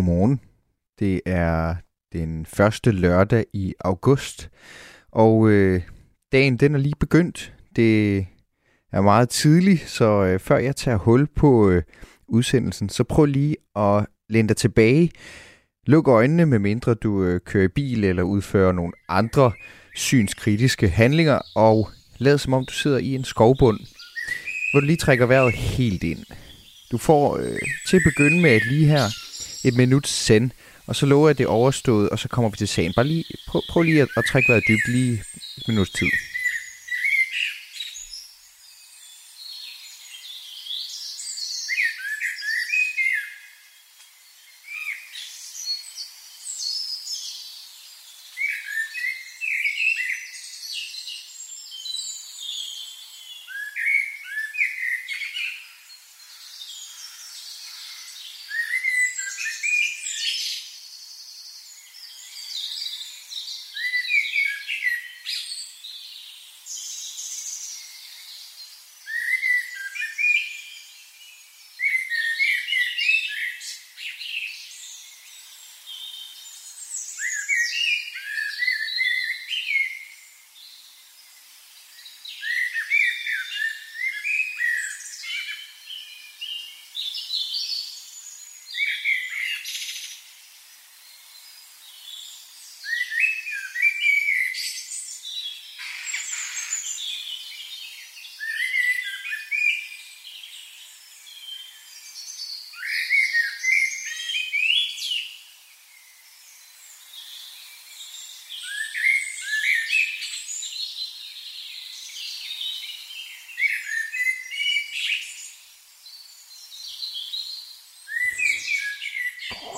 Godmorgen. Det er den første lørdag i august, og øh, dagen den er lige begyndt. Det er meget tidligt, så øh, før jeg tager hul på øh, udsendelsen, så prøv lige at læne dig tilbage. Luk øjnene, medmindre du øh, kører i bil eller udfører nogle andre synskritiske handlinger, og lad som om du sidder i en skovbund, hvor du lige trækker vejret helt ind. Du får øh, til at begynde med lige her et minut send, og så lover jeg det overstået, og så kommer vi til sagen. Bare lige, prøv, prøv lige at, at trække vejret dybt lige et minuts tid.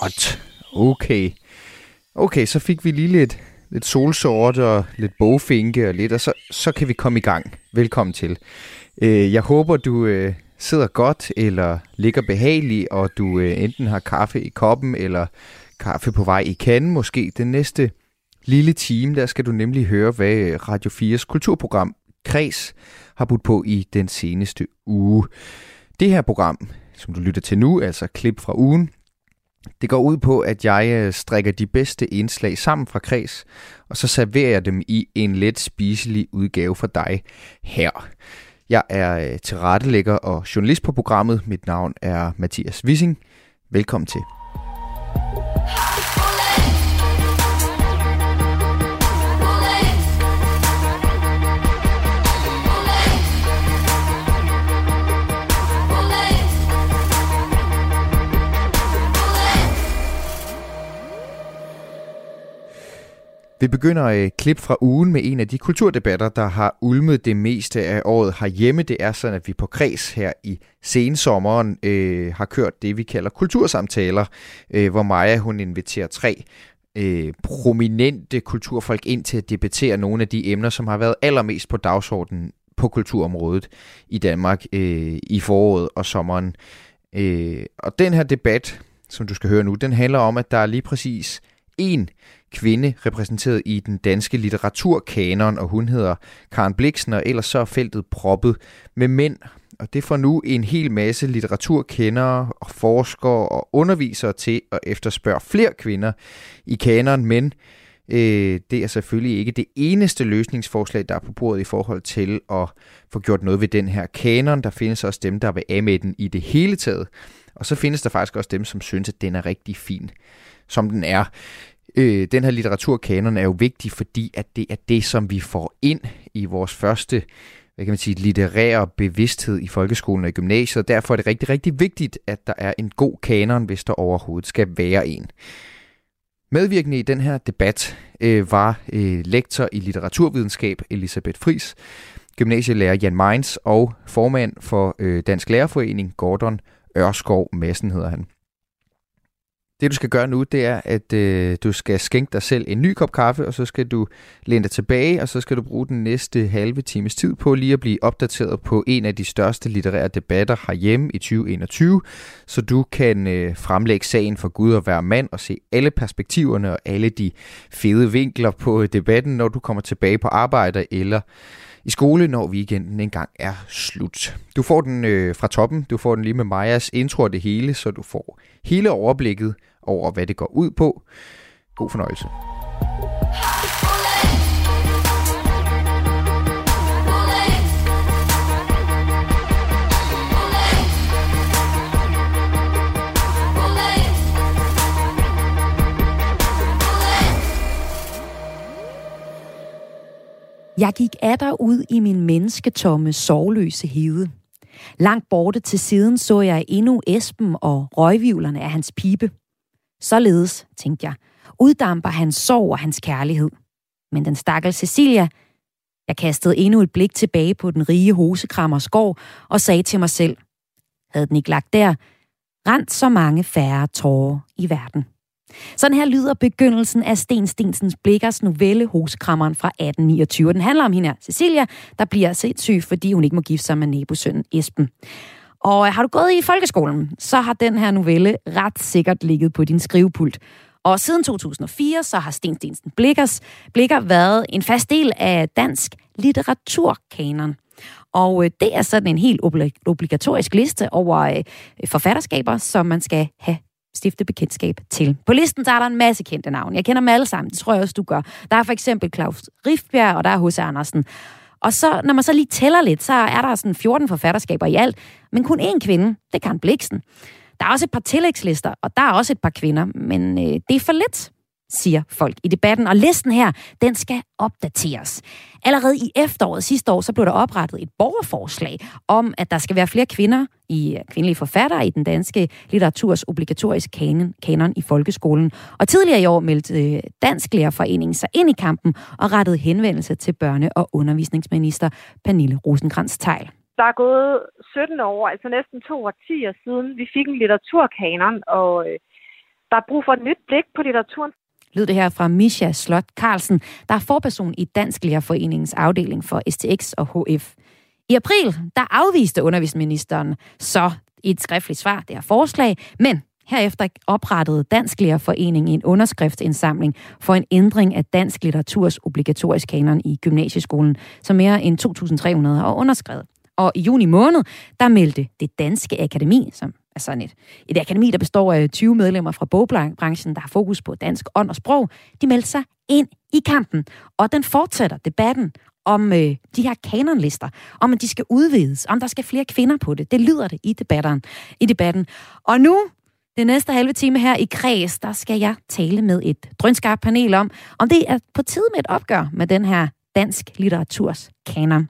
Godt. Okay. Okay, så fik vi lige lidt, lidt solsort og lidt bogfinke og lidt, og så, så kan vi komme i gang. Velkommen til. Øh, jeg håber, du øh, sidder godt eller ligger behageligt, og du øh, enten har kaffe i koppen eller kaffe på vej i kanden. Måske den næste lille time, der skal du nemlig høre, hvad øh, Radio 4's kulturprogram Kreds har budt på i den seneste uge. Det her program, som du lytter til nu, altså klip fra ugen, det går ud på, at jeg øh, strikker de bedste indslag sammen fra kreds, og så serverer jeg dem i en let spiselig udgave for dig her. Jeg er øh, tilrettelægger og journalist på programmet. Mit navn er Mathias Wissing. Velkommen til. Vi begynder et klip fra ugen med en af de kulturdebatter, der har ulmet det meste af året herhjemme. Det er sådan, at vi på Kreds her i sensommeren øh, har kørt det, vi kalder kultursamtaler, øh, hvor Maja hun inviterer tre øh, prominente kulturfolk ind til at debattere nogle af de emner, som har været allermest på dagsordenen på kulturområdet i Danmark øh, i foråret og sommeren. Øh, og den her debat, som du skal høre nu, den handler om, at der er lige præcis en kvinde repræsenteret i den danske litteraturkanon, og hun hedder Karen Bliksen, og ellers så er feltet proppet med mænd. Og det får nu en hel masse litteraturkendere og forskere og undervisere til at efterspørge flere kvinder i kanon, men øh, det er selvfølgelig ikke det eneste løsningsforslag, der er på bordet i forhold til at få gjort noget ved den her kanon. Der findes også dem, der vil af med den i det hele taget. Og så findes der faktisk også dem, som synes, at den er rigtig fin, som den er. Øh, den her litteraturkanon er jo vigtig, fordi at det er det, som vi får ind i vores første hvad kan man sige, litterære bevidsthed i folkeskolen og i gymnasiet, derfor er det rigtig, rigtig vigtigt, at der er en god kanon, hvis der overhovedet skal være en. Medvirkende i den her debat øh, var øh, lektor i litteraturvidenskab Elisabeth Fris, gymnasielærer Jan Meins og formand for øh, Dansk Lærerforening Gordon Ørskov Madsen hedder han. Det du skal gøre nu, det er, at øh, du skal skænke dig selv en ny kop kaffe, og så skal du læne dig tilbage, og så skal du bruge den næste halve times tid på lige at blive opdateret på en af de største litterære debatter herhjemme i 2021, så du kan øh, fremlægge sagen for Gud og være mand og se alle perspektiverne og alle de fede vinkler på øh, debatten, når du kommer tilbage på arbejde eller i skole, når weekenden engang er slut. Du får den øh, fra toppen, du får den lige med Majas intro og det hele, så du får hele overblikket over, hvad det går ud på. God fornøjelse. Jeg gik der ud i min mennesketomme, sovløse hede. Langt borte til siden så jeg endnu Esben og røgvivlerne af hans pibe. Således, tænkte jeg, uddamper hans sorg og hans kærlighed. Men den stakkels Cecilia, jeg kastede endnu et blik tilbage på den rige hosekrammers gård og sagde til mig selv, havde den ikke lagt der, rent så mange færre tårer i verden. Sådan her lyder begyndelsen af Sten Stensens Blikkers novelle Hosekrammeren fra 1829. Den handler om hende her, Cecilia, der bliver sindssyg, fordi hun ikke må gifte sig med nabosønnen Esben. Og øh, har du gået i folkeskolen, så har den her novelle ret sikkert ligget på din skrivepult. Og siden 2004, så har Sten Stensen Blikkers Blikker været en fast del af dansk litteraturkanon. Og øh, det er sådan en helt obligatorisk liste over øh, forfatterskaber, som man skal have stifte bekendtskab til. På listen der er der en masse kendte navne. Jeg kender dem alle sammen, det tror jeg også, du gør. Der er for eksempel Claus Riftbjerg, og der er H.C. Andersen. Og så, når man så lige tæller lidt, så er der sådan 14 forfatterskaber i alt, men kun én kvinde, det er Karen Bliksen. Der er også et par tillægslister, og der er også et par kvinder, men øh, det er for lidt siger folk i debatten. Og listen her, den skal opdateres. Allerede i efteråret sidste år, så blev der oprettet et borgerforslag om, at der skal være flere kvinder i øh, kvindelige forfattere i den danske litteraturs obligatoriske kanon, kanon i folkeskolen. Og tidligere i år meldte øh, Dansk Lærerforening sig ind i kampen og rettede henvendelse til børne- og undervisningsminister Pernille rosenkrantz teil Der er gået 17 år, altså næsten to årtier siden, vi fik en litteraturkanon, og øh, der er brug for et nyt blik på litteraturen lød det her fra Misha Slot Carlsen, der er forperson i Dansk Lærerforeningens afdeling for STX og HF. I april, der afviste undervisningsministeren så i et skriftligt svar det her forslag, men Herefter oprettede Dansk Lærerforening en underskriftsindsamling for en ændring af dansk litteraturs obligatorisk kanon i gymnasieskolen, som mere end 2.300 har underskrevet. Og i juni måned, der meldte det Danske Akademi, som er sådan et, et akademi, der består af 20 medlemmer fra bogbranchen, der har fokus på dansk ånd og sprog, de meldte sig ind i kampen. Og den fortsætter debatten om øh, de her kanonlister, om at de skal udvides, om der skal flere kvinder på det. Det lyder det i debatten. I debatten. Og nu, den næste halve time her i Kreds, der skal jeg tale med et drønskarpt panel om, om det er på tide med et opgør med den her dansk litteraturs kanon.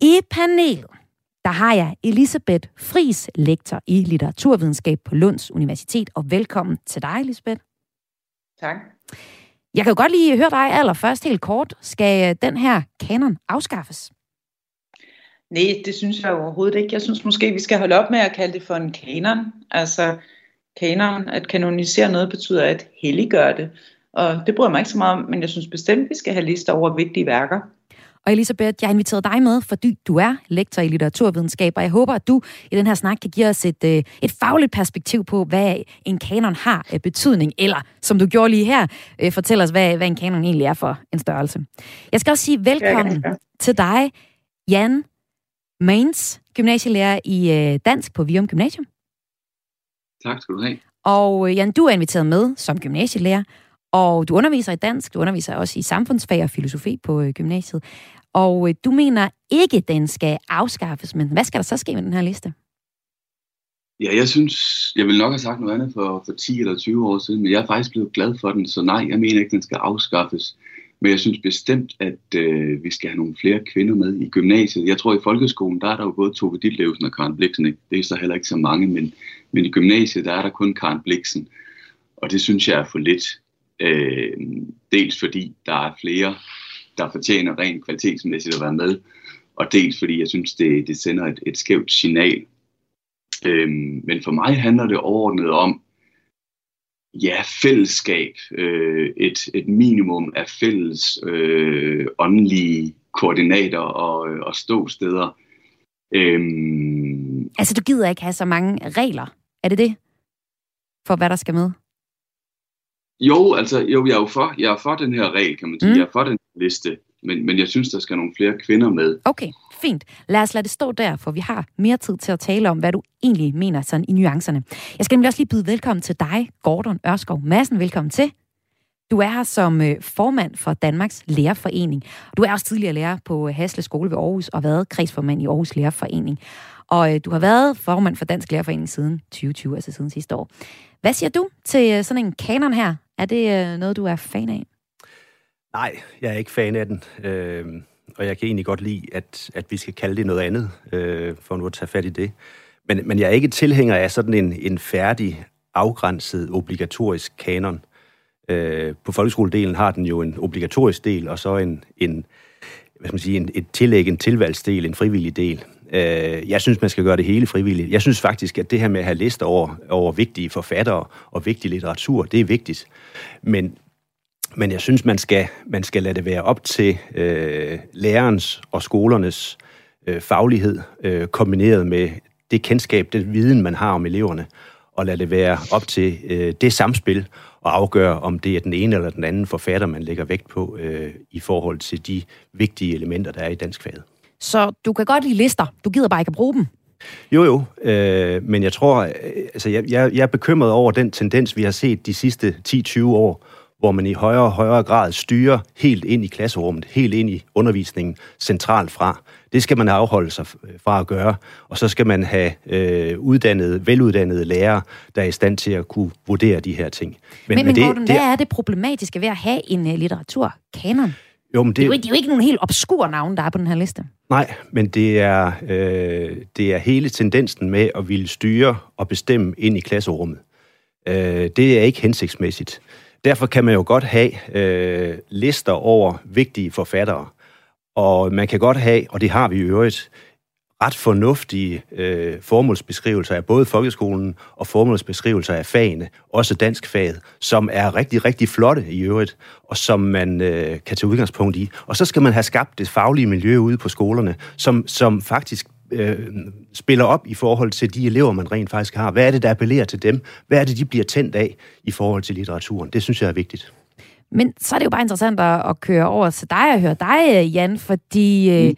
I panelet, der har jeg Elisabeth Fris, lektor i litteraturvidenskab på Lunds Universitet, og velkommen til dig, Elisabeth. Tak. Jeg kan jo godt lige høre dig allerførst helt kort. Skal den her kanon afskaffes? Nej, det synes jeg overhovedet ikke. Jeg synes måske, vi skal holde op med at kalde det for en kanon. Altså, kanon, at kanonisere noget, betyder at helliggøre det. Og det bryder mig ikke så meget om, men jeg synes bestemt, vi skal have lister over vigtige værker. Og Elisabeth, jeg har inviteret dig med, fordi du er lektor i litteraturvidenskab, og jeg håber, at du i den her snak kan give os et, øh, et fagligt perspektiv på, hvad en kanon har af betydning, eller som du gjorde lige her, øh, fortæl os, hvad, hvad en kanon egentlig er for en størrelse. Jeg skal også sige velkommen ja, til dig, Jan Mains, gymnasielærer i øh, dansk på Vium Gymnasium. Tak skal du have. Og Jan, du er inviteret med som gymnasielærer, og du underviser i dansk, du underviser også i samfundsfag og filosofi på øh, gymnasiet. Og øh, du mener ikke, den skal afskaffes, men hvad skal der så ske med den her liste? Ja, jeg synes, jeg vil nok have sagt noget andet for, for 10 eller 20 år siden, men jeg er faktisk blevet glad for den, så nej, jeg mener ikke, den skal afskaffes. Men jeg synes bestemt, at øh, vi skal have nogle flere kvinder med i gymnasiet. Jeg tror, i folkeskolen, der er der jo både Tove Ditlevsen og Karen Bliksen. Ikke? Det er så heller ikke så mange, men, men i gymnasiet, der er der kun Karen Bliksen. Og det synes jeg er for lidt. Øh, dels fordi der er flere, der fortjener rent kvalitetsmæssigt at være med, og dels fordi jeg synes, det, det sender et, et skævt signal. Øh, men for mig handler det overordnet om, ja, fællesskab, øh, et, et minimum af fælles øh, åndelige koordinater og, øh, og ståsteder. Øhm, altså, du gider ikke have så mange regler, er det det? For hvad der skal med? Jo, altså, jo, jeg er jo for, jeg er for den her regel, kan man sige. Mm. Jeg er for den liste. Men, men jeg synes, der skal nogle flere kvinder med. Okay, fint. Lad os lade det stå der, for vi har mere tid til at tale om, hvad du egentlig mener sådan i nuancerne. Jeg skal nemlig også lige byde velkommen til dig, Gordon Ørskov Madsen. Velkommen til. Du er her som øh, formand for Danmarks Lærerforening. Du er også tidligere lærer på Hasle Skole ved Aarhus og været kredsformand i Aarhus Lærerforening. Og øh, du har været formand for Dansk Lærerforening siden 2020, altså siden sidste år. Hvad siger du til øh, sådan en kanon her? Er det øh, noget, du er fan af? Nej, jeg er ikke fan af den. Øh, og jeg kan egentlig godt lide, at, at vi skal kalde det noget andet, øh, for nu at tage fat i det. Men, men jeg er ikke tilhænger af sådan en, en færdig, afgrænset, obligatorisk kanon. Øh, på folkeskoledelen har den jo en obligatorisk del, og så en, en hvad skal man sige, en, et tillæg, en tilvalgsdel, en frivillig del. Øh, jeg synes, man skal gøre det hele frivilligt. Jeg synes faktisk, at det her med at have lister over, over vigtige forfattere og vigtig litteratur, det er vigtigt. Men, men jeg synes, man skal, man skal lade det være op til øh, lærernes og skolernes øh, faglighed, øh, kombineret med det kendskab, det viden, man har om eleverne, og lade det være op til øh, det samspil og afgøre, om det er den ene eller den anden forfatter, man lægger vægt på øh, i forhold til de vigtige elementer, der er i dansk faget. Så du kan godt lide lister, du gider bare ikke at bruge dem? Jo, jo, øh, men jeg tror, øh, altså jeg, jeg, jeg er bekymret over den tendens, vi har set de sidste 10-20 år, hvor man i højere og højere grad styrer helt ind i klasserummet, helt ind i undervisningen centralt fra. Det skal man afholde sig fra at gøre, og så skal man have øh, uddannede, veluddannede lærere, der er i stand til at kunne vurdere de her ting. Men, men, men det, Morten, det, hvad er det problematiske ved at have en uh, litteraturkanon? Jo, men det, det, er jo, det er jo ikke nogen helt obskur navn, der er på den her liste. Nej, men det er, øh, det er hele tendensen med at ville styre og bestemme ind i klasserummet. Øh, det er ikke hensigtsmæssigt. Derfor kan man jo godt have øh, lister over vigtige forfattere. Og man kan godt have, og det har vi i øvrigt, ret fornuftige øh, formålsbeskrivelser af både folkeskolen og formålsbeskrivelser af fagene, også dansk fag, som er rigtig, rigtig flotte i øvrigt, og som man øh, kan tage udgangspunkt i. Og så skal man have skabt det faglige miljø ude på skolerne, som, som faktisk øh, spiller op i forhold til de elever, man rent faktisk har. Hvad er det, der appellerer til dem? Hvad er det, de bliver tændt af i forhold til litteraturen? Det synes jeg er vigtigt. Men så er det jo bare interessant at, køre over til dig og høre dig, Jan, fordi øh, mm.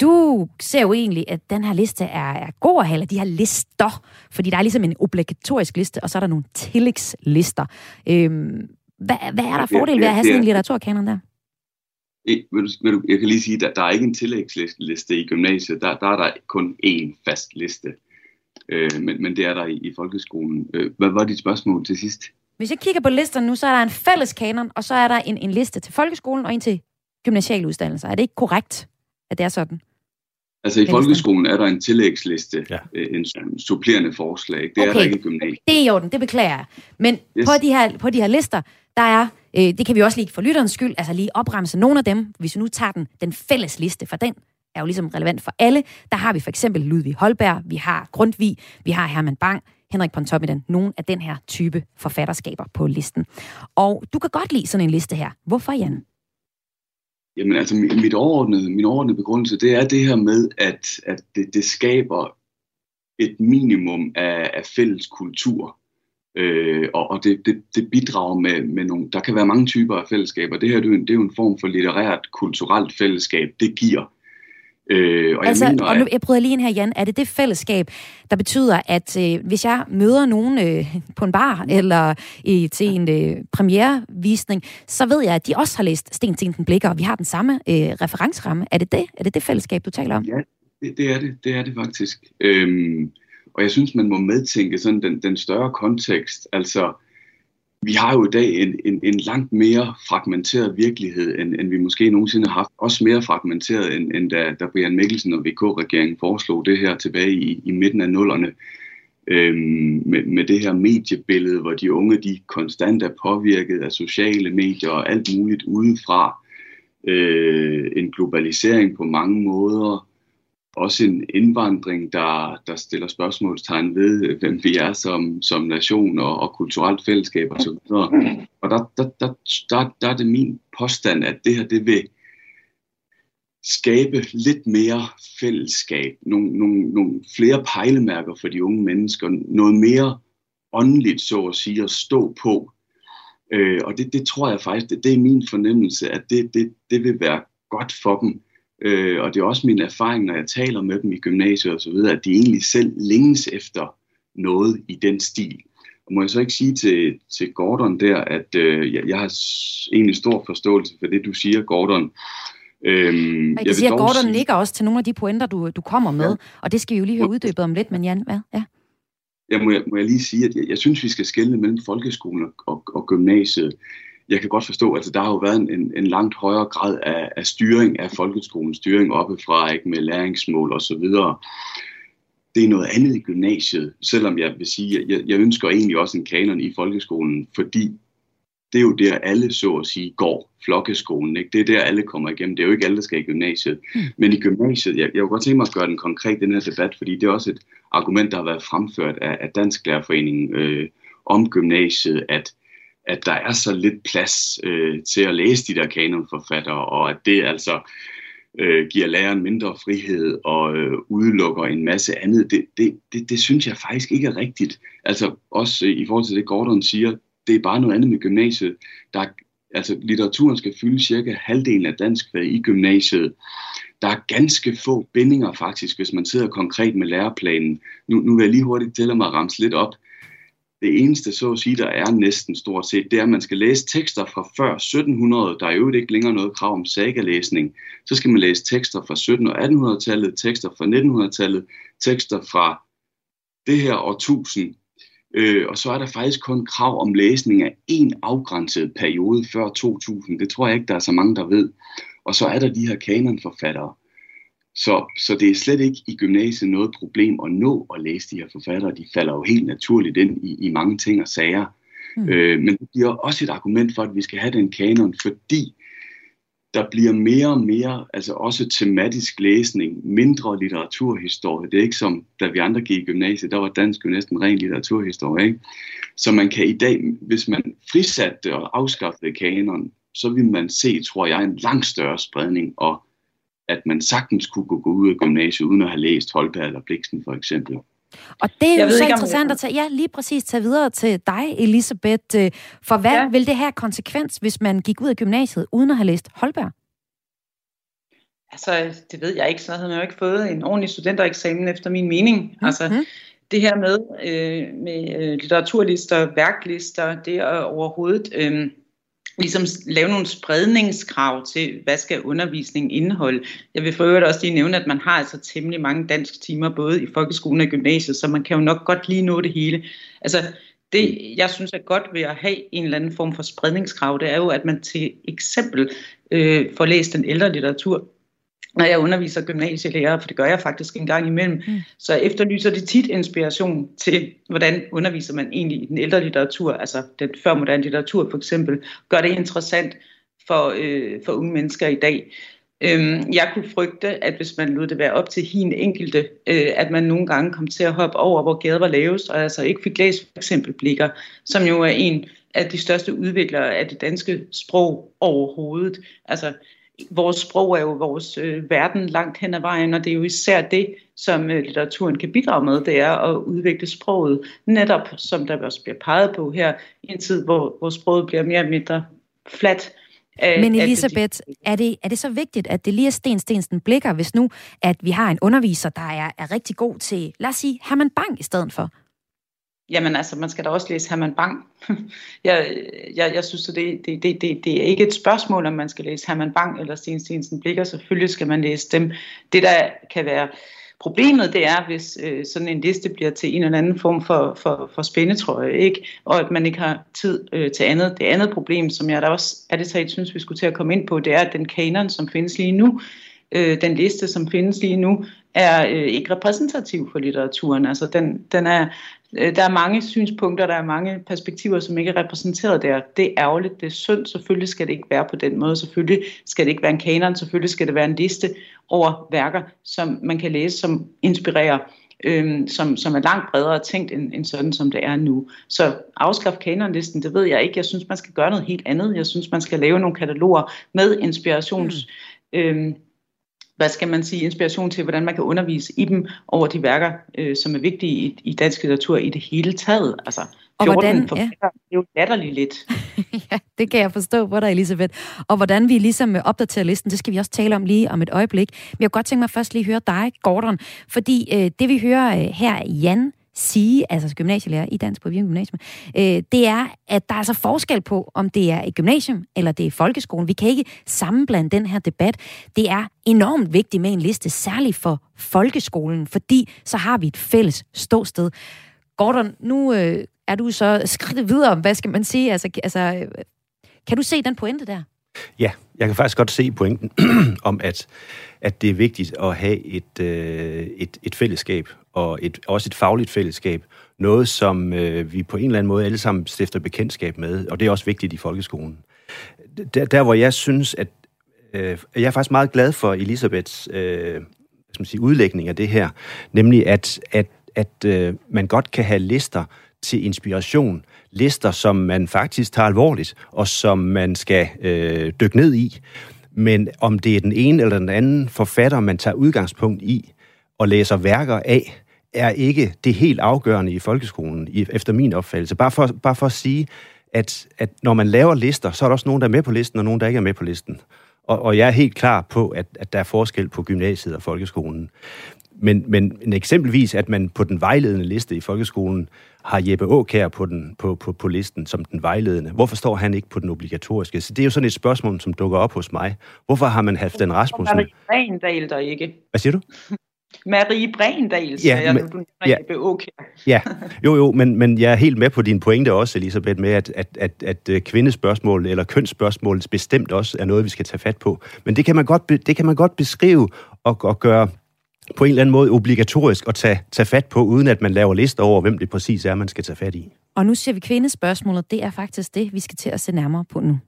Du ser jo egentlig, at den her liste er, er god at have, eller de her lister, fordi der er ligesom en obligatorisk liste, og så er der nogle tillægslister. Øhm, hvad, hvad er der fordel ved at have sådan en litteraturkanon der? Jeg kan lige sige, at der er ikke en tillægsliste i gymnasiet. Der, der er der kun én fast liste. Øh, men, men det er der i, i folkeskolen. Øh, hvad var dit spørgsmål til sidst? Hvis jeg kigger på listerne nu, så er der en fælles kanon, og så er der en, en liste til folkeskolen og en til gymnasiale uddannelser. Er det ikke korrekt, at det er sådan? Altså i folkeskolen er der en tillægsliste, ja. Øh, en, en supplerende forslag. Det okay. er der ikke i gymnasiet. Det er i orden, det beklager jeg. Men yes. på, de her, på de her lister, der er, øh, det kan vi også lige for lytterens skyld, altså lige opremse nogle af dem, hvis vi nu tager den, den fælles liste, for den er jo ligesom relevant for alle. Der har vi for eksempel Ludvig Holberg, vi har Grundtvig, vi har Herman Bang, Henrik Pontoppidan, nogle af den her type forfatterskaber på listen. Og du kan godt lide sådan en liste her. Hvorfor, Jan? Jamen altså, mit overordnede, min overordnede begrundelse, det er det her med, at, at det, det skaber et minimum af, af fælles kultur. Øh, og og det, det, det bidrager med, med nogle... Der kan være mange typer af fællesskaber. Det her det er, jo en, det er jo en form for litterært, kulturelt fællesskab. Det giver Øh, og altså, jeg mener, og nu, jeg bryder lige ind her, Jan. Er det det fællesskab, der betyder, at øh, hvis jeg møder nogen øh, på en bar eller i, til en øh, premierevisning, så ved jeg, at de også har læst Sten Tinten Blikker, og vi har den samme øh, referenceramme. Er det det? Er det det fællesskab, du taler om? Ja, det, det er det. Det er det faktisk. Øhm, og jeg synes, man må medtænke sådan den, den større kontekst. Altså, vi har jo i dag en, en, en langt mere fragmenteret virkelighed, end, end vi måske nogensinde har haft. Også mere fragmenteret, end, end da, da Brian Mikkelsen og VK-regeringen foreslog det her tilbage i, i midten af nullerne. Øhm, med, med det her mediebillede, hvor de unge de konstant er påvirket af sociale medier og alt muligt udefra. Øh, en globalisering på mange måder også en indvandring, der, der stiller spørgsmålstegn ved, øh, hvem vi er som, som nation og, og kulturelt fællesskab osv. Og, og der, der, der, der, der er det min påstand, at det her det vil skabe lidt mere fællesskab, nogle, nogle, nogle flere pejlemærker for de unge mennesker, noget mere åndeligt, så at sige, at stå på. Øh, og det, det tror jeg faktisk, det, det er min fornemmelse, at det, det, det vil være godt for dem. Øh, og det er også min erfaring, når jeg taler med dem i gymnasiet osv., at de egentlig selv længes efter noget i den stil. Og må jeg så ikke sige til, til Gordon der, at øh, jeg, jeg har egentlig stor forståelse for det, du siger, Gordon. Øhm, jeg kan jeg sige, at Gordon sige... ligger også til nogle af de pointer, du, du kommer med, ja. og det skal vi jo lige høre uddybet om lidt, men Jan, hvad? Ja. Ja, må, jeg, må jeg lige sige, at jeg, jeg synes, vi skal skelne mellem folkeskolen og, og, og gymnasiet. Jeg kan godt forstå, at altså, der har jo været en, en langt højere grad af, af styring af folkeskolen, styring oppefra, ikke, med læringsmål osv det er noget andet i gymnasiet, selvom jeg vil sige, at jeg, jeg ønsker egentlig også en kanon i folkeskolen, fordi det er jo der alle så at sige går, flokkeskolen, ikke? det er der alle kommer igennem, det er jo ikke alle, der skal i gymnasiet, mm. men i gymnasiet, jeg, jeg kunne godt tænke mig at gøre den konkret, den her debat, fordi det er også et argument, der har været fremført af, af Dansk Lærerforening øh, om gymnasiet, at at der er så lidt plads øh, til at læse de der kanonforfattere, og at det altså øh, giver læreren mindre frihed og øh, udelukker en masse andet, det, det, det, det synes jeg faktisk ikke er rigtigt. Altså også øh, i forhold til det Gordon siger, det er bare noget andet med gymnasiet. Der, altså litteraturen skal fylde cirka halvdelen af dansk i gymnasiet. Der er ganske få bindinger faktisk, hvis man sidder konkret med læreplanen. Nu, nu vil jeg lige hurtigt tælle mig at ramse lidt op. Det eneste, så at sige, der er næsten stort set, det er, at man skal læse tekster fra før 1700. Der er jo ikke længere noget krav om sagalæsning. Så skal man læse tekster fra 1700- og 1800-tallet, tekster fra 1900-tallet, tekster fra det her årtusind. Øh, og så er der faktisk kun krav om læsning af en afgrænset periode før 2000. Det tror jeg ikke, der er så mange, der ved. Og så er der de her kanonforfattere. Så, så det er slet ikke i gymnasiet noget problem at nå at læse de her forfattere. De falder jo helt naturligt ind i, i mange ting og sager. Mm. Øh, men det bliver også et argument for, at vi skal have den kanon, fordi der bliver mere og mere, altså også tematisk læsning, mindre litteraturhistorie. Det er ikke som, da vi andre gik i gymnasiet, der var dansk jo næsten ren litteraturhistorie. Ikke? Så man kan i dag, hvis man frisatte og afskaffede kanon, så vil man se, tror jeg, en langt større spredning og at man sagtens kunne gå ud af gymnasiet uden at have læst Holberg eller Bliksen for eksempel. Og det er jeg jo så ikke, interessant at tage, ja, lige præcis tage videre til dig, Elisabeth. Øh, for hvad ja. vil det have konsekvens, hvis man gik ud af gymnasiet uden at have læst Holberg? Altså, det ved jeg ikke, så havde man jo ikke fået en ordentlig studentereksamen efter min mening. Mm-hmm. Altså, det her med, øh, med øh, litteraturlister, værklister, det er overhovedet... Øh, ligesom lave nogle spredningskrav til, hvad skal undervisningen indeholde. Jeg vil for øvrigt også lige nævne, at man har altså temmelig mange dansk timer, både i folkeskolen og gymnasiet, så man kan jo nok godt lige nå det hele. Altså, det, jeg synes er godt ved at have en eller anden form for spredningskrav, det er jo, at man til eksempel øh, får læst den ældre litteratur når jeg underviser gymnasielærer, for det gør jeg faktisk en gang imellem, mm. så efterlyser det tit inspiration til, hvordan underviser man egentlig i den ældre litteratur, altså den førmoderne litteratur for eksempel, gør det interessant for, øh, for unge mennesker i dag. Øhm, jeg kunne frygte, at hvis man lod det være op til hin enkelte, øh, at man nogle gange kom til at hoppe over, hvor gader var lavest, og altså ikke fik læst for eksempel Blikker, som jo er en af de største udviklere af det danske sprog overhovedet. Altså, vores sprog er jo vores øh, verden langt hen ad vejen, og det er jo især det, som øh, litteraturen kan bidrage med, det er at udvikle sproget, netop som der også bliver peget på her, i en tid, hvor, hvor sproget bliver mere og mindre fladt. Men Elisabeth, er det, er det så vigtigt, at det lige er Sten Stensen blikker, hvis nu, at vi har en underviser, der er, er rigtig god til, lad os sige, Herman Bang i stedet for? Jamen altså, man skal da også læse Herman Bang. jeg, jeg, jeg synes, at det, det, det, det, det er ikke et spørgsmål, om man skal læse Herman Bang eller Sten Stensen Blikker. Selvfølgelig skal man læse dem. Det, der kan være problemet, det er, hvis øh, sådan en liste bliver til en eller anden form for, for, for spændetrøje, ikke? og at man ikke har tid øh, til andet. Det andet problem, som jeg da også er det så, synes, vi skulle til at komme ind på, det er, at den kanon, som findes lige nu, øh, den liste, som findes lige nu, er øh, ikke repræsentativ for litteraturen. Altså den, den er, der er mange synspunkter, der er mange perspektiver, som ikke er repræsenteret der. Det er ærgerligt, det er synd. Selvfølgelig skal det ikke være på den måde. Selvfølgelig skal det ikke være en kanon. Selvfølgelig skal det være en liste over værker, som man kan læse, som inspirerer. Øhm, som, som er langt bredere tænkt end, end sådan, som det er nu. Så afskaf kanonlisten, det ved jeg ikke. Jeg synes, man skal gøre noget helt andet. Jeg synes, man skal lave nogle kataloger med inspirations... Mm. Øhm, hvad skal man sige, inspiration til, hvordan man kan undervise i dem over de værker, øh, som er vigtige i, i dansk litteratur i det hele taget. Altså, Og 14 hvordan, ja. det er jo latterligt lidt. ja, det kan jeg forstå på dig, Elisabeth. Og hvordan vi ligesom opdaterer listen, det skal vi også tale om lige om et øjeblik. Men jeg kunne godt tænke mig først lige høre dig, Gordon, fordi øh, det vi hører øh, her, Jan sige, altså gymnasielærer i Dansk på Virum Gymnasium, øh, det er, at der er altså forskel på, om det er et gymnasium eller det er folkeskolen. Vi kan ikke sammenblande den her debat. Det er enormt vigtigt med en liste, særligt for folkeskolen, fordi så har vi et fælles ståsted. Gordon, nu øh, er du så skridt videre, hvad skal man sige? Altså, altså, øh, kan du se den pointe der? Ja, jeg kan faktisk godt se pointen om, at, at det er vigtigt at have et, øh, et, et fællesskab, og et, også et fagligt fællesskab. Noget, som øh, vi på en eller anden måde alle sammen stifter bekendtskab med, og det er også vigtigt i folkeskolen. Der, der hvor jeg synes, at øh, jeg er faktisk meget glad for Elisabeths øh, skal man sige, udlægning af det her, nemlig at, at, at øh, man godt kan have lister til inspiration, lister, som man faktisk tager alvorligt, og som man skal øh, dykke ned i. Men om det er den ene eller den anden forfatter, man tager udgangspunkt i og læser værker af, er ikke det helt afgørende i folkeskolen, efter min opfattelse. Bare for, bare for at sige, at, at når man laver lister, så er der også nogen, der er med på listen, og nogen, der ikke er med på listen. Og, og jeg er helt klar på, at, at der er forskel på gymnasiet og folkeskolen. Men, men eksempelvis, at man på den vejledende liste i folkeskolen har Jeppe Åkær på, den, på, på, på listen som den vejledende. Hvorfor står han ikke på den obligatoriske? Så det er jo sådan et spørgsmål, som dukker op hos mig. Hvorfor har man haft den Rasmussen? Marie Brendal der ikke. Hvad siger du? Marie Brendal, siger ja, jeg, men, du ja, Åkær. ja, jo jo, men, men jeg er helt med på din pointe også, Elisabeth, med at, at, at, at øh, kvindespørgsmål eller kønsspørgsmål bestemt også er noget, vi skal tage fat på. Men det kan man godt, det kan man godt beskrive og, og gøre på en eller anden måde obligatorisk at tage, tage fat på, uden at man laver lister over, hvem det præcis er, man skal tage fat i. Og nu ser vi kvindespørgsmålet. Det er faktisk det, vi skal til at se nærmere på nu.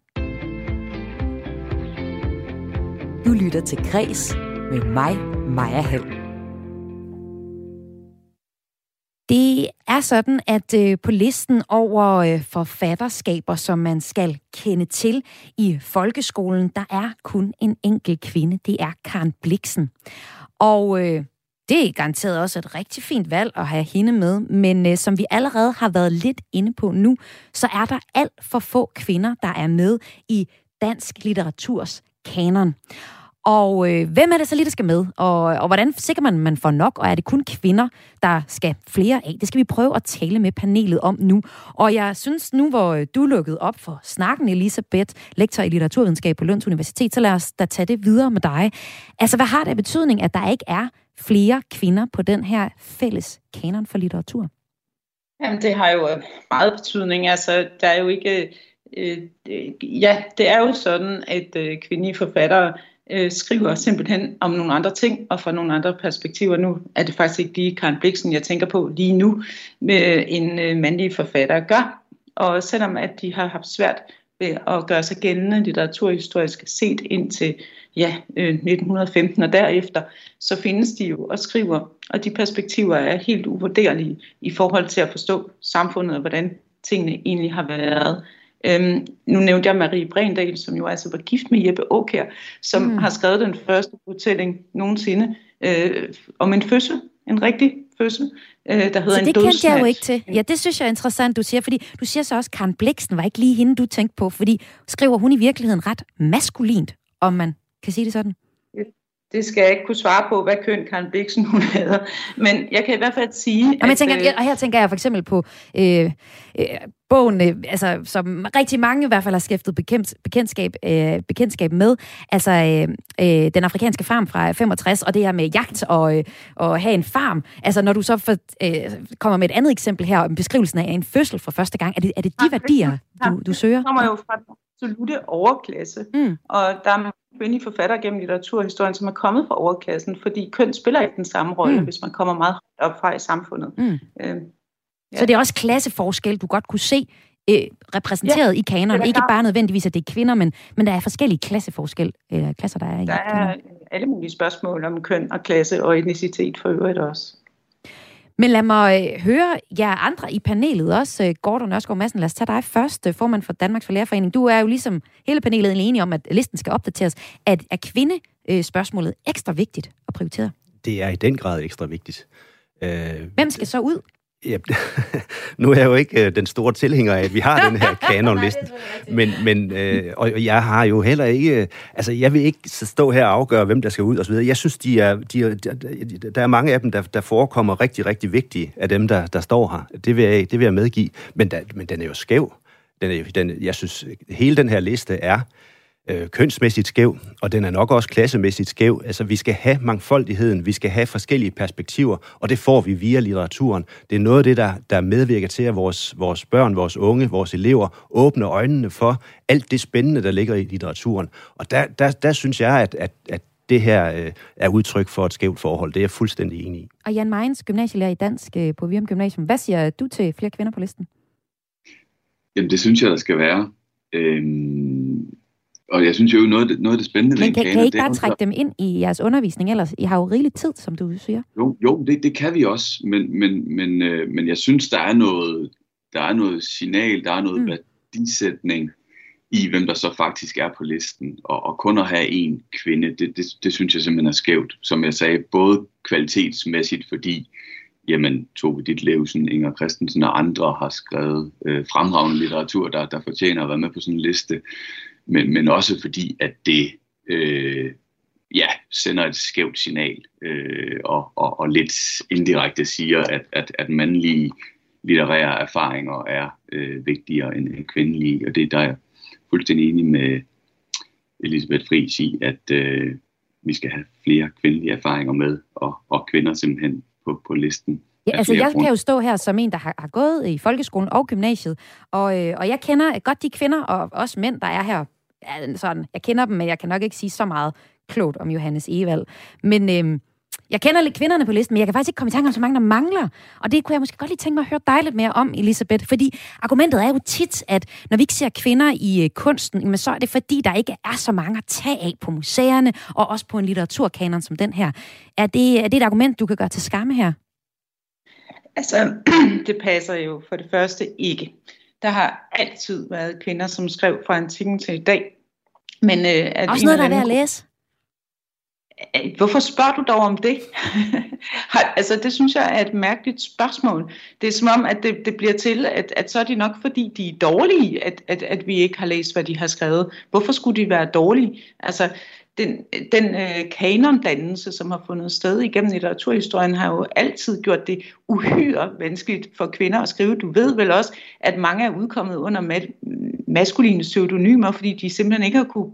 Du lytter til Græs med mig, Maja Hall. Det er sådan, at øh, på listen over øh, forfatterskaber, som man skal kende til i folkeskolen, der er kun en enkelt kvinde. Det er Karen Bliksen. Og øh, det er garanteret også et rigtig fint valg at have hende med, men øh, som vi allerede har været lidt inde på nu, så er der alt for få kvinder, der er med i dansk litteraturs kanon. Og øh, hvem er det så lige, der skal med? Og, og hvordan sikrer man, man får nok? Og er det kun kvinder, der skal flere af? Det skal vi prøve at tale med panelet om nu. Og jeg synes nu, hvor øh, du lukkede op for snakken, Elisabeth, lektor i litteraturvidenskab på Lunds Universitet, så lad os da tage det videre med dig. Altså, hvad har det betydning, at der ikke er flere kvinder på den her fælles kanon for litteratur? Jamen, det har jo øh, meget betydning. Altså, der er jo ikke... Øh, øh, ja, det er jo sådan, at øh, kvindelige forfattere øh, skriver simpelthen om nogle andre ting og fra nogle andre perspektiver. Nu er det faktisk ikke lige Karen Bliksen, jeg tænker på lige nu, med øh, en øh, mandlig forfatter gør. Og selvom at de har haft svært ved at gøre sig gældende litteraturhistorisk set indtil ja, øh, 1915 og derefter, så findes de jo og skriver, og de perspektiver er helt uvurderlige i forhold til at forstå samfundet og hvordan tingene egentlig har været. Øhm, nu nævnte jeg Marie Brendal, som jo altså var gift med Jeppe Åkær, som mm. har skrevet den første fortælling nogensinde øh, om en fødsel, en rigtig fødsel, øh, der hedder så en det kendte jeg jo ikke til. Ja, det synes jeg er interessant, du siger, fordi du siger så også, at Karen Bliksen var ikke lige hende, du tænkte på, fordi skriver hun i virkeligheden ret maskulint, om man kan sige det sådan? Det skal jeg ikke kunne svare på, hvad køn Karen Bliksen hun hedder. Men jeg kan i hvert fald sige... Og, at, tænker, øh, og her tænker jeg for eksempel på øh, øh, bogen, øh, altså, som rigtig mange i hvert fald har skæftet bekendt, bekendtskab, øh, bekendtskab med. Altså øh, øh, Den afrikanske farm fra 65, og det her med jagt og, øh, og have en farm. Altså når du så for, øh, kommer med et andet eksempel her, om beskrivelsen af en fødsel for første gang, er det, er det de værdier, du, du søger? Det kommer jo fra den absolute overklasse. Mm. Og der er kvindelige forfattere gennem litteraturhistorien, som er kommet fra overklassen, fordi køn spiller ikke den samme rolle, mm. hvis man kommer meget højt op fra i samfundet. Mm. Ja. Så det er også klasseforskel, du godt kunne se øh, repræsenteret ja, i kanonen. Ikke bare nødvendigvis, at det er kvinder, men, men der er forskellige klasseforskel, øh, klasser, der er i Der er alle mulige spørgsmål om køn og klasse og etnicitet for øvrigt også. Men lad mig øh, høre jer andre i panelet også. Øh, Gordon Ørskov Madsen, lad os tage dig først, øh, formand for Danmarks Forlærerforening. Du er jo ligesom hele panelet enige om, at listen skal opdateres. At er kvinde spørgsmålet ekstra vigtigt at prioritere? Det er i den grad ekstra vigtigt. Hvem skal så ud? Ja, nu er jeg jo ikke øh, den store tilhænger af, at vi har den her kanonliste. men, men øh, og jeg har jo heller ikke... Altså, jeg vil ikke stå her og afgøre, hvem der skal ud og så videre. Jeg synes, de er, de er, der er mange af dem, der, der forekommer rigtig, rigtig vigtige af dem, der, der står her. Det vil jeg, det vil jeg medgive. Men, der, men den er jo skæv. Den er, den, jeg synes, hele den her liste er øh, kønsmæssigt skæv, og den er nok også klassemæssigt skæv. Altså, vi skal have mangfoldigheden, vi skal have forskellige perspektiver, og det får vi via litteraturen. Det er noget af det, der, der medvirker til, at vores, vores børn, vores unge, vores elever åbner øjnene for alt det spændende, der ligger i litteraturen. Og der, der, der synes jeg, at, at, at det her øh, er udtryk for et skævt forhold. Det er jeg fuldstændig enig i. Og Jan Meins, gymnasielærer i dansk øh, på Virum Gymnasium. Hvad siger du til flere kvinder på listen? Jamen, det synes jeg, der skal være. Øhm, og jeg synes jo, noget noget af det spændende Men kan, kan I ikke bare trække dem ind i jeres undervisning ellers? I har jo rigelig tid, som du siger. Jo, jo det, det kan vi også, men, men, men, øh, men jeg synes, der er noget, der er noget signal, der er noget mm. værdisætning i, hvem der så faktisk er på listen. Og, og kun at have en kvinde, det, det, det synes jeg simpelthen er skævt. Som jeg sagde, både kvalitetsmæssigt, fordi jamen, Tove Ditlevsen, Inger Christensen og andre har skrevet øh, fremragende litteratur, der, der fortjener at være med på sådan en liste men, men også fordi, at det øh, ja, sender et skævt signal øh, og, og, og lidt indirekte siger, at, at, at mandlige litterære erfaringer er øh, vigtigere end kvindelige, og det er der jeg fuldstændig enig med Elisabeth Friis i, at øh, vi skal have flere kvindelige erfaringer med, og, og kvinder simpelthen på, på listen. Ja, altså jeg kan jo stå her som en, der har, har gået i folkeskolen og gymnasiet, og, øh, og jeg kender godt de kvinder og også mænd, der er her ja, sådan, jeg kender dem, men jeg kan nok ikke sige så meget klogt om Johannes Evald. Men øh, jeg kender lidt kvinderne på listen, men jeg kan faktisk ikke komme i tanke om så mange, der mangler. Og det kunne jeg måske godt lige tænke mig at høre dig lidt mere om, Elisabeth. Fordi argumentet er jo tit, at når vi ikke ser kvinder i øh, kunsten, så er det fordi, der ikke er så mange at tage af på museerne, og også på en litteraturkanon som den her. Er det, er det et argument, du kan gøre til skamme her? Altså, det passer jo for det første ikke. Der har altid været kvinder, som skrev fra antikken til i dag. Men, øh, at Også noget, der er værd at læse. Hvorfor spørger du dog om det? altså, det synes jeg er et mærkeligt spørgsmål. Det er som om, at det, det bliver til, at, at så er det nok, fordi de er dårlige, at, at, at vi ikke har læst, hvad de har skrevet. Hvorfor skulle de være dårlige? Altså, den, den øh, kanondannelse, som har fundet sted igennem litteraturhistorien, har jo altid gjort det uhyre vanskeligt for kvinder at skrive. Du ved vel også, at mange er udkommet under ma- maskuline pseudonymer, fordi de simpelthen ikke har kunne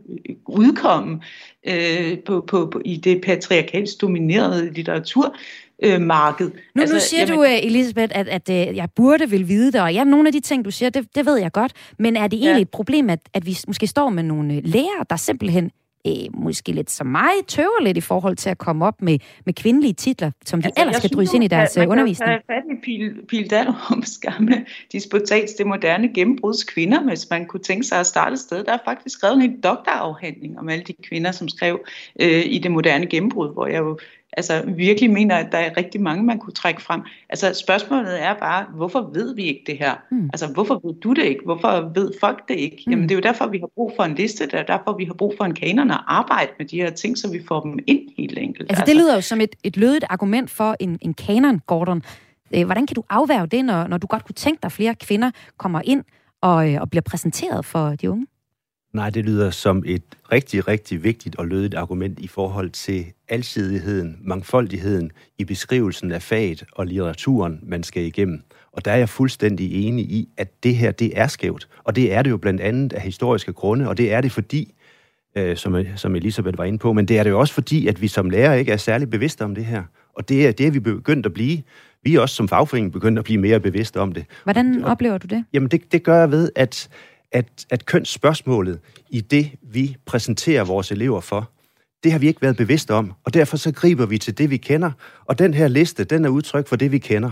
udkomme øh, på, på, på, i det patriarkalsk dominerede litteratur øh, marked. Nu, altså, nu siger jamen, du, øh, Elisabeth, at, at, at øh, jeg burde vil vide det, og ja, nogle af de ting, du siger, det, det ved jeg godt, men er det egentlig ja. et problem, at, at vi måske står med nogle lærere, der simpelthen øh, måske lidt som mig, tøver lidt i forhold til at komme op med, med kvindelige titler, som de altså, ellers skal drysse ind i deres man undervisning. Man kan fat i Pil, Pil Dalrums gamle disputats Det moderne gennembruds kvinder, hvis man kunne tænke sig at starte et sted. Der er faktisk skrevet en doktorafhandling om alle de kvinder, som skrev øh, i det moderne gennembrud, hvor jeg jo altså virkelig mener, at der er rigtig mange, man kunne trække frem. Altså spørgsmålet er bare, hvorfor ved vi ikke det her? Mm. Altså hvorfor ved du det ikke? Hvorfor ved folk det ikke? Mm. Jamen det er jo derfor, vi har brug for en liste, det er derfor, vi har brug for en kanon og arbejde med de her ting, så vi får dem ind helt enkelt. Altså, altså. det lyder jo som et, et lødigt argument for en, en kanon, Gordon. Øh, hvordan kan du afværge det, når, når du godt kunne tænke dig, at flere kvinder kommer ind og, øh, og bliver præsenteret for de unge? Nej, det lyder som et rigtig, rigtig vigtigt og lødigt argument i forhold til alsidigheden, mangfoldigheden i beskrivelsen af faget og litteraturen, man skal igennem. Og der er jeg fuldstændig enig i, at det her, det er skævt. Og det er det jo blandt andet af historiske grunde, og det er det fordi, øh, som, som Elisabeth var inde på, men det er det jo også fordi, at vi som lærer ikke er særlig bevidste om det her. Og det er det, er vi begyndt at blive. Vi er også som fagforening begyndt at blive mere bevidste om det. Hvordan oplever du det? Jamen, det, det gør jeg ved, at at, at kønsspørgsmålet i det, vi præsenterer vores elever for, det har vi ikke været bevidste om, og derfor så griber vi til det, vi kender. Og den her liste, den er udtryk for det, vi kender.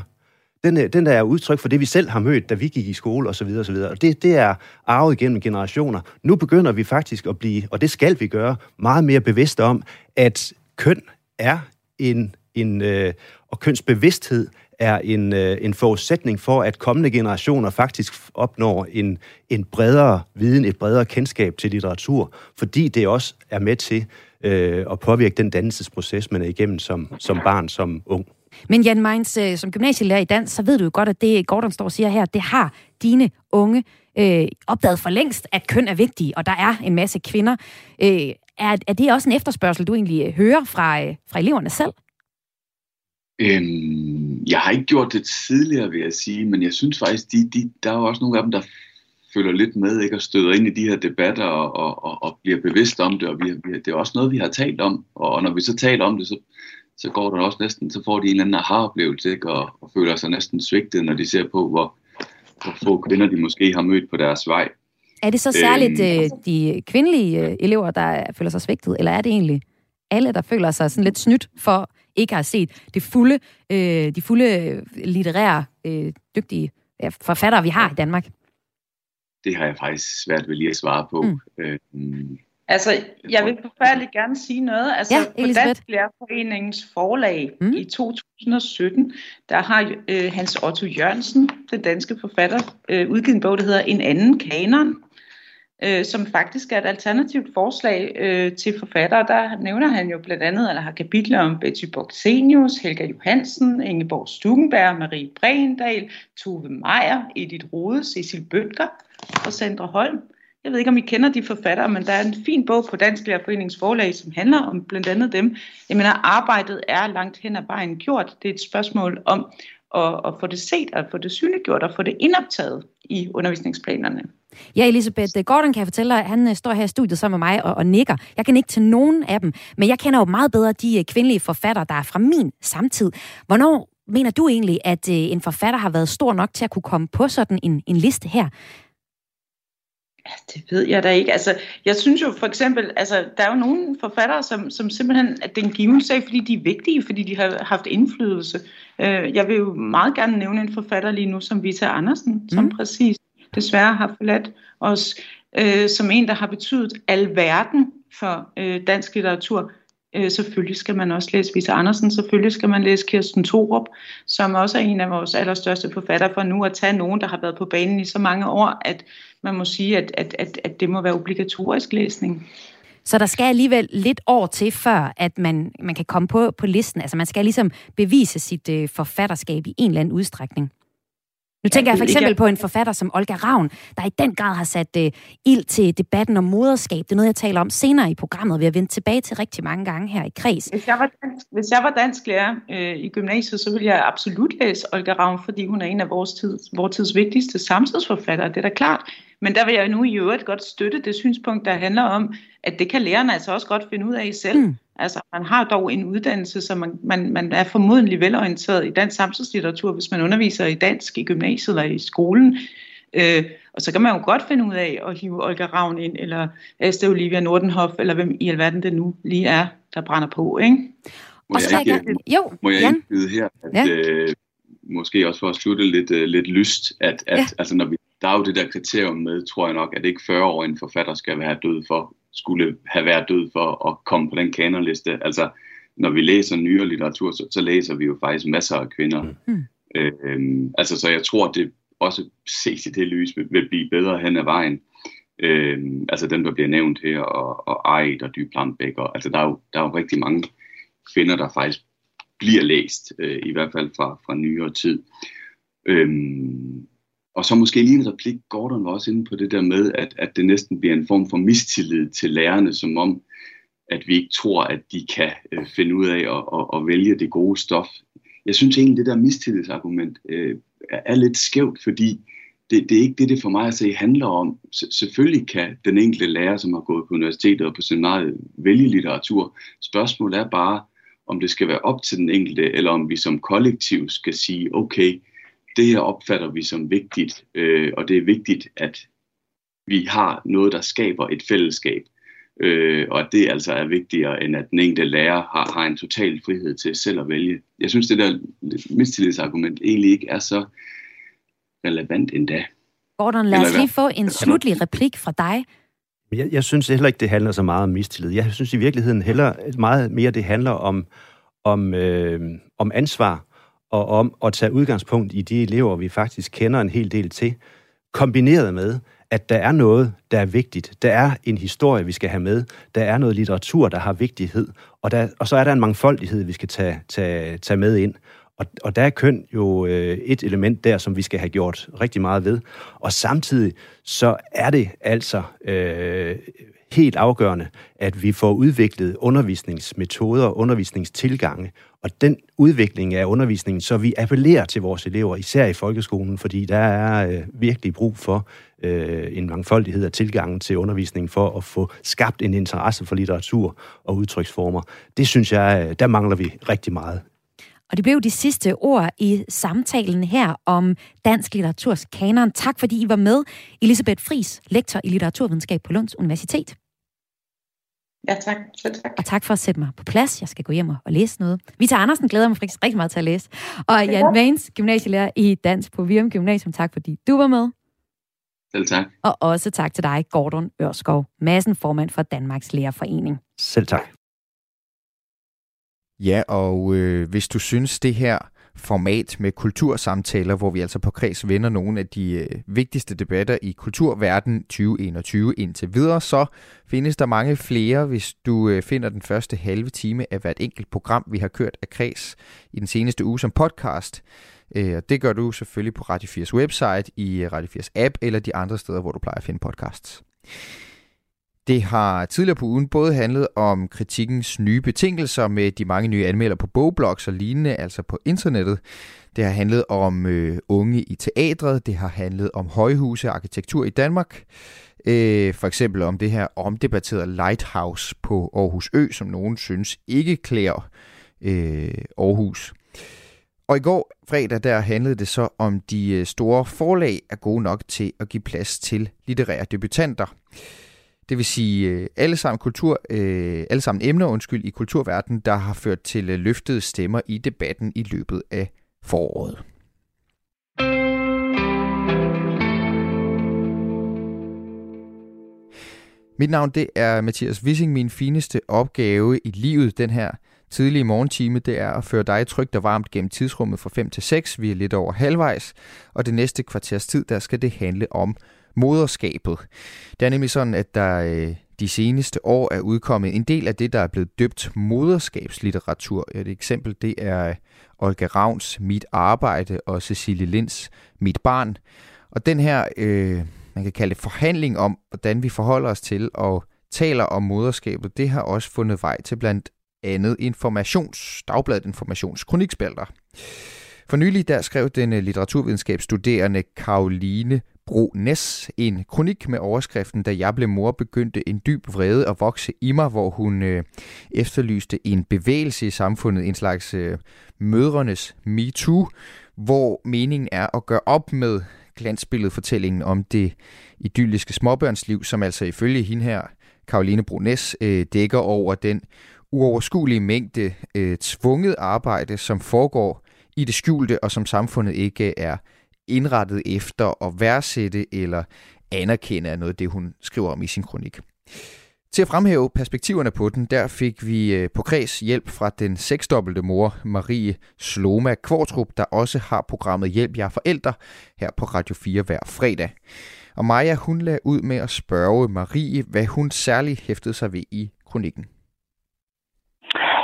Den er, den er udtryk for det, vi selv har mødt, da vi gik i skole osv. osv. Og det, det er arvet gennem generationer. Nu begynder vi faktisk at blive, og det skal vi gøre, meget mere bevidste om, at køn er en, en øh, og kønsbevidsthed er en, øh, en forudsætning for, at kommende generationer faktisk opnår en, en bredere viden, et bredere kendskab til litteratur, fordi det også er med til øh, at påvirke den dannelsesproces, man er igennem som, som barn, som ung. Men Jan Meins, øh, som gymnasielærer i dans, så ved du jo godt, at det Gordon står og siger her, det har dine unge øh, opdaget for længst, at køn er vigtige, og der er en masse kvinder. Øh, er, er det også en efterspørgsel, du egentlig øh, hører fra, øh, fra eleverne selv? Øhm, jeg har ikke gjort det tidligere, vil jeg sige, men jeg synes faktisk, de, de, der er jo også nogle af dem, der følger lidt med, ikke, og støder ind i de her debatter og, og, og, og bliver bevidst om det, og vi, vi, det er også noget, vi har talt om, og når vi så taler om det, så, så går der også næsten, så får de en eller anden aha-oplevelse, ikke, og, og føler sig næsten svigtet, når de ser på, hvor, hvor få kvinder de måske har mødt på deres vej. Er det så særligt øhm, øh, de kvindelige øh, elever, der føler sig svigtet, eller er det egentlig alle, der føler sig sådan lidt snydt for ikke at have set det fulde, øh, de fulde litterære, øh, dygtige ja, forfattere, vi har i Danmark? Det har jeg faktisk svært ved lige at svare på. Mm. Øh, Altså, jeg vil forfærdeligt gerne sige noget. Altså, ja, på Dansk Lærerforeningens forlag mm. i 2017, der har øh, Hans Otto Jørgensen, den danske forfatter, øh, udgivet en bog, der hedder En anden kanon, øh, som faktisk er et alternativt forslag øh, til forfattere. Der nævner han jo blandt andet, eller har kapitler om Betty Boxenius, Helga Johansen, Ingeborg Stukenberg, Marie Brendal, Tove Meier, Edith Rode, Cecil Bøtger og Sandra Holm. Jeg ved ikke, om I kender de forfattere, men der er en fin bog på Dansk Lærerforenings forlag, som handler om blandt andet dem. Jeg mener, arbejdet er langt hen ad vejen gjort. Det er et spørgsmål om at, at få det set, at få det synliggjort og få det indoptaget i undervisningsplanerne. Ja, Elisabeth Gordon kan jeg fortælle dig, han øh, står her i studiet sammen med mig og, og nikker. Jeg kan ikke til nogen af dem, men jeg kender jo meget bedre de øh, kvindelige forfattere, der er fra min samtid. Hvornår mener du egentlig, at øh, en forfatter har været stor nok til at kunne komme på sådan en, en liste her? Det ved jeg da ikke. Altså, jeg synes jo for eksempel, altså, der er jo nogle forfattere, som, som simpelthen, at det er en given sag, fordi de er vigtige, fordi de har haft indflydelse. Øh, jeg vil jo meget gerne nævne en forfatter lige nu, som Vita Andersen, mm. som præcis desværre har forladt os, øh, som en, der har betydet alverden for øh, dansk litteratur. Øh, selvfølgelig skal man også læse Vise Andersen, selvfølgelig skal man læse Kirsten Thorup, som også er en af vores allerstørste forfattere for nu at tage nogen, der har været på banen i så mange år, at man må sige, at, at, at, at det må være obligatorisk læsning. Så der skal alligevel lidt år til, før at man, man kan komme på, på listen. Altså man skal ligesom bevise sit øh, forfatterskab i en eller anden udstrækning. Nu tænker ja, jeg for eksempel på en forfatter som Olga Ravn, der i den grad har sat uh, ild til debatten om moderskab. Det er noget, jeg taler om senere i programmet. Vi har vendt tilbage til rigtig mange gange her i kreds. Hvis jeg var dansk, hvis jeg var dansk lærer øh, i gymnasiet, så ville jeg absolut læse Olga Ravn, fordi hun er en af vores tids, vores tids vigtigste samtidsforfattere. Det er da klart. Men der vil jeg nu i øvrigt godt støtte det synspunkt, der handler om, at det kan lærerne altså også godt finde ud af selv. Mm. Altså, man har dog en uddannelse, så man, man, man er formodentlig velorienteret i dansk samtidslitteratur, hvis man underviser i dansk i gymnasiet eller i skolen. Øh, og så kan man jo godt finde ud af at hive Olga Ravn ind, eller Asta Olivia Nordenhoff, eller hvem i alverden det nu lige er, der brænder på, ikke? Må jeg, ikke, jo, må jeg ikke vide her, at ja. øh, måske også for at slutte lidt, øh, lidt lyst, at, at ja. altså, når vi, der er jo det der kriterium med, tror jeg nok, at ikke 40 år en forfatter skal være død for skulle have været død for at komme på den kanonliste. Altså, når vi læser nyere litteratur, så, så læser vi jo faktisk masser af kvinder. Mm. Øhm, altså, så jeg tror, det også ses i det lys vil, vil blive bedre hen ad vejen. Øhm, altså dem, der bliver nævnt her, og, og Eid og Dyblandbæk. Og, altså, der er, jo, der er jo rigtig mange kvinder, der faktisk bliver læst, øh, i hvert fald fra, fra nyere tid. Øhm, og så måske lige en replik, Gordon var også inde på det der med, at, at det næsten bliver en form for mistillid til lærerne, som om, at vi ikke tror, at de kan øh, finde ud af at, at, at vælge det gode stof. Jeg synes egentlig, det der mistillidsargument øh, er lidt skævt, fordi det, det er ikke det, det for mig at se handler om. S- selvfølgelig kan den enkelte lærer, som har gået på universitetet og på seminariet, vælge litteratur. Spørgsmålet er bare, om det skal være op til den enkelte, eller om vi som kollektiv skal sige, okay, det her opfatter vi som vigtigt, øh, og det er vigtigt, at vi har noget, der skaber et fællesskab. Øh, og at det altså er vigtigere, end at den enkelte lærer har, har en total frihed til selv at vælge. Jeg synes, det der mistillidsargument egentlig ikke er så relevant endda. Gordon, lad os lige få en slutlig replik fra dig. Jeg, jeg synes heller ikke, det handler så meget om mistillid. Jeg synes i virkeligheden heller meget mere, det handler om, om, øh, om ansvar og om at tage udgangspunkt i de elever, vi faktisk kender en hel del til, kombineret med, at der er noget, der er vigtigt. Der er en historie, vi skal have med. Der er noget litteratur, der har vigtighed. Og, der, og så er der en mangfoldighed, vi skal tage, tage, tage med ind. Og, og der er køn jo øh, et element der, som vi skal have gjort rigtig meget ved. Og samtidig så er det altså øh, helt afgørende, at vi får udviklet undervisningsmetoder, undervisningstilgange, og den udvikling af undervisningen, så vi appellerer til vores elever, især i folkeskolen, fordi der er øh, virkelig brug for øh, en mangfoldighed af tilgangen til undervisningen for at få skabt en interesse for litteratur og udtryksformer. Det synes jeg, øh, der mangler vi rigtig meget. Og det blev de sidste ord i samtalen her om dansk litteraturs kanon. Tak fordi I var med. Elisabeth Fris, lektor i litteraturvidenskab på Lunds Universitet. Ja, tak. Selv tak. Og tak for at sætte mig på plads. Jeg skal gå hjem og læse noget. Vita Andersen glæder mig faktisk rigtig meget til at læse. Og Jan Vans, gymnasielærer i dans på Virum Gymnasium. Tak fordi du var med. Selv tak. Og også tak til dig, Gordon Ørskov, massen formand for Danmarks Lærerforening. Selv tak. Ja, og øh, hvis du synes, det her format med kultursamtaler, hvor vi altså på kreds vender nogle af de øh, vigtigste debatter i kulturverden 2021 indtil videre, så findes der mange flere, hvis du øh, finder den første halve time af hvert enkelt program, vi har kørt af kreds i den seneste uge som podcast. Øh, det gør du selvfølgelig på Radio 4's website, i øh, Radio 4's app eller de andre steder, hvor du plejer at finde podcasts. Det har tidligere på ugen både handlet om kritikkens nye betingelser med de mange nye anmelder på bogblogs og lignende, altså på internettet. Det har handlet om øh, unge i teatret, det har handlet om højhuse og arkitektur i Danmark. Øh, for eksempel om det her omdebatterede lighthouse på Aarhus Ø, som nogen synes ikke klæder øh, Aarhus. Og i går fredag, der handlede det så om de øh, store forlag er gode nok til at give plads til litterære debutanter. Det vil sige øh, alle sammen, kultur, øh, alle sammen emner undskyld, i kulturverdenen, der har ført til øh, løftede stemmer i debatten i løbet af foråret. Mit navn det er Mathias Wissing. Min fineste opgave i livet den her tidlige morgentime, det er at føre dig trygt og varmt gennem tidsrummet fra 5 til 6. Vi er lidt over halvvejs, og det næste kvarters tid, der skal det handle om moderskabet. Det er nemlig sådan, at der øh, de seneste år er udkommet en del af det, der er blevet døbt moderskabslitteratur. Et eksempel, det er øh, Olga Ravns Mit Arbejde og Cecilie Linds Mit Barn. Og den her, øh, man kan kalde det forhandling om, hvordan vi forholder os til og taler om moderskabet, det har også fundet vej til blandt andet informations, Dagbladet Informations kronikspalter. For nylig der skrev den øh, litteraturvidenskabsstuderende Karoline Bro Næs en kronik med overskriften, da jeg blev mor, begyndte en dyb vrede at vokse i mig, hvor hun øh, efterlyste en bevægelse i samfundet, en slags øh, mødrenes MeToo, hvor meningen er at gøre op med glansbilledet fortællingen om det idylliske småbørnsliv, som altså ifølge hende her, Karoline Brunes, øh, dækker over den uoverskuelige mængde øh, tvunget arbejde, som foregår i det skjulte, og som samfundet ikke er indrettet efter at værdsætte eller anerkende af noget af det, hun skriver om i sin kronik. Til at fremhæve perspektiverne på den, der fik vi øh, på kreds hjælp fra den seksdobbelte mor Marie Sloma Kvartrup, der også har programmet Hjælp jer forældre her på Radio 4 hver fredag. Og Maja, hun lagde ud med at spørge Marie, hvad hun særligt hæftede sig ved i kronikken.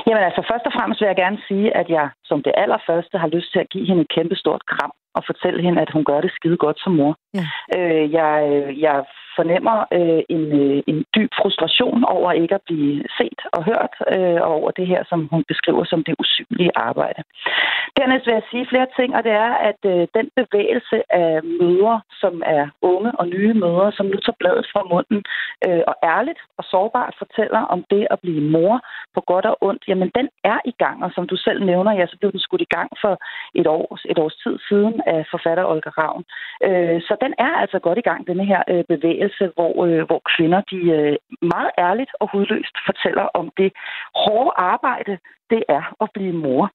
Jamen altså, først og fremmest vil jeg gerne sige, at jeg som det allerførste har lyst til at give hende et kæmpe stort kram og fortælle hende, at hun gør det skide godt som mor. Ja. Øh, jeg, jeg fornemmer øh, en, øh, en dyb frustration over ikke at blive set og hørt, øh, og over det her, som hun beskriver som det usynlige arbejde. Dernæst vil jeg sige flere ting, og det er, at øh, den bevægelse af mødre, som er unge og nye mødre, som nu tager bladet fra munden øh, og ærligt og sårbart fortæller om det at blive mor på godt og ondt, jamen den er i gang, og som du selv nævner, ja, så blev den skudt i gang for et, år, et års tid siden af forfatter Olga Ravn. Øh, så den er altså godt i gang, denne her øh, bevægelse bevægelse, hvor, øh, hvor kvinder de øh, meget ærligt og hudløst fortæller om det hårde arbejde, det er at blive mor.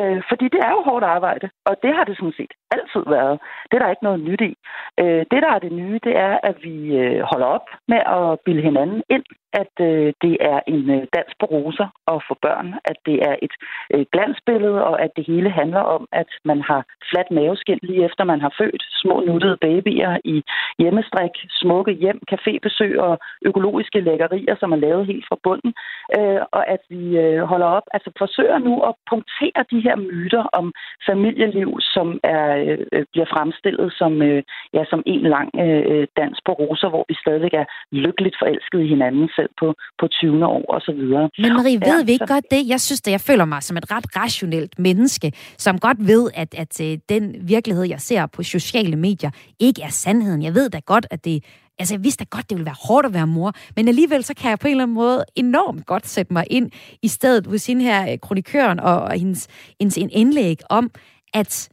Øh, fordi det er jo hårdt arbejde, og det har det sådan set altid været. Det er der ikke noget nyt i. Øh, det, der er det nye, det er, at vi øh, holder op med at bilde hinanden ind, at øh, det er en øh, dans på roser at få børn, at det er et øh, glansbillede, og at det hele handler om, at man har fladt maveskin lige efter man har født, små nuttede babyer i hjemmestrik, smukke hjem, cafébesøg og økologiske lækkerier, som er lavet helt fra bunden, øh, og at vi øh, holder op, altså forsøger nu at punktere de her myter om familieliv, som er øh, bliver fremstillet som, øh, ja, som en lang øh, dans på roser, hvor vi stadigvæk er lykkeligt forelsket i hinanden selv på, på 20. år og så videre. Men Marie, ved ja, vi ikke så... godt det? Jeg synes, at jeg føler mig som et ret rationelt menneske, som godt ved, at, at den virkelighed, jeg ser på sociale medier, ikke er sandheden. Jeg ved da godt, at det Altså, jeg vidste da godt, det ville være hårdt at være mor, men alligevel så kan jeg på en eller anden måde enormt godt sætte mig ind i stedet hos hende her, øh, kronikøren, og, og hendes, hendes en indlæg om, at,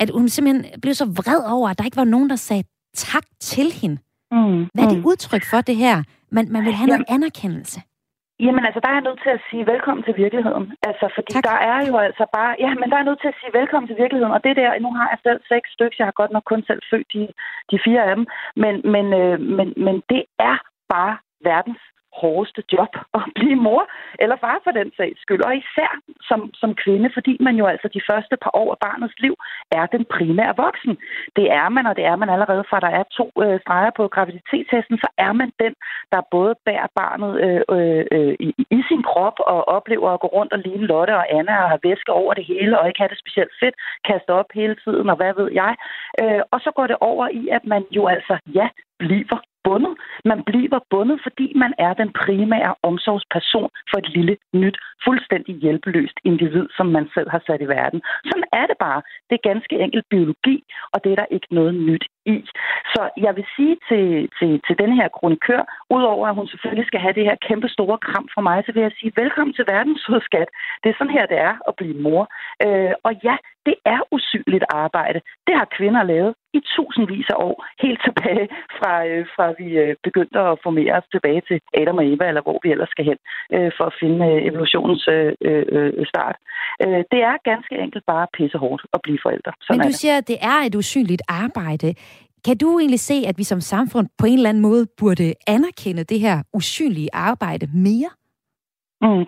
at hun simpelthen blev så vred over, at der ikke var nogen, der sagde tak til hende. Mm, Hvad er det mm. udtryk for det her? Man, man vil have noget anerkendelse. Jamen altså, der er jeg nødt til at sige velkommen til virkeligheden. Altså, fordi tak. der er jo altså bare... Ja, men der er nødt til at sige velkommen til virkeligheden. Og det der, nu har jeg selv seks stykker. Jeg har godt nok kun selv født de, de fire af dem. Men, men, øh, men, men det er bare verdens hårdeste job at blive mor eller far for den sags skyld. Og især som, som kvinde, fordi man jo altså de første par år af barnets liv er den primære voksen. Det er man, og det er man allerede fra der er to øh, streger på graviditetstesten, så er man den, der både bærer barnet øh, øh, øh, i, i sin krop og oplever at gå rundt og ligne Lotte og Anna og have væske over det hele og ikke have det specielt fedt, kaste op hele tiden og hvad ved jeg. Øh, og så går det over i, at man jo altså, ja, bliver bundet. Man bliver bundet, fordi man er den primære omsorgsperson for et lille, nyt, fuldstændig hjælpeløst individ, som man selv har sat i verden. Sådan er det bare. Det er ganske enkelt biologi, og det er der ikke noget nyt i. Så jeg vil sige til, til, til denne her kronikør, udover at hun selvfølgelig skal have det her kæmpe store kram fra mig, så vil jeg sige velkommen til verdens skat. Det er sådan her, det er at blive mor. Øh, og ja, det er usynligt arbejde. Det har kvinder lavet i tusindvis af år, helt tilbage fra, øh, fra vi øh, begyndte at formere os tilbage til Adam og Eva, eller hvor vi ellers skal hen, øh, for at finde øh, evolutionens øh, øh, start. Øh, det er ganske enkelt bare pissehårdt at blive forældre. Sådan Men du siger, at det er et usynligt arbejde. Kan du egentlig se, at vi som samfund på en eller anden måde burde anerkende det her usynlige arbejde mere? Mm.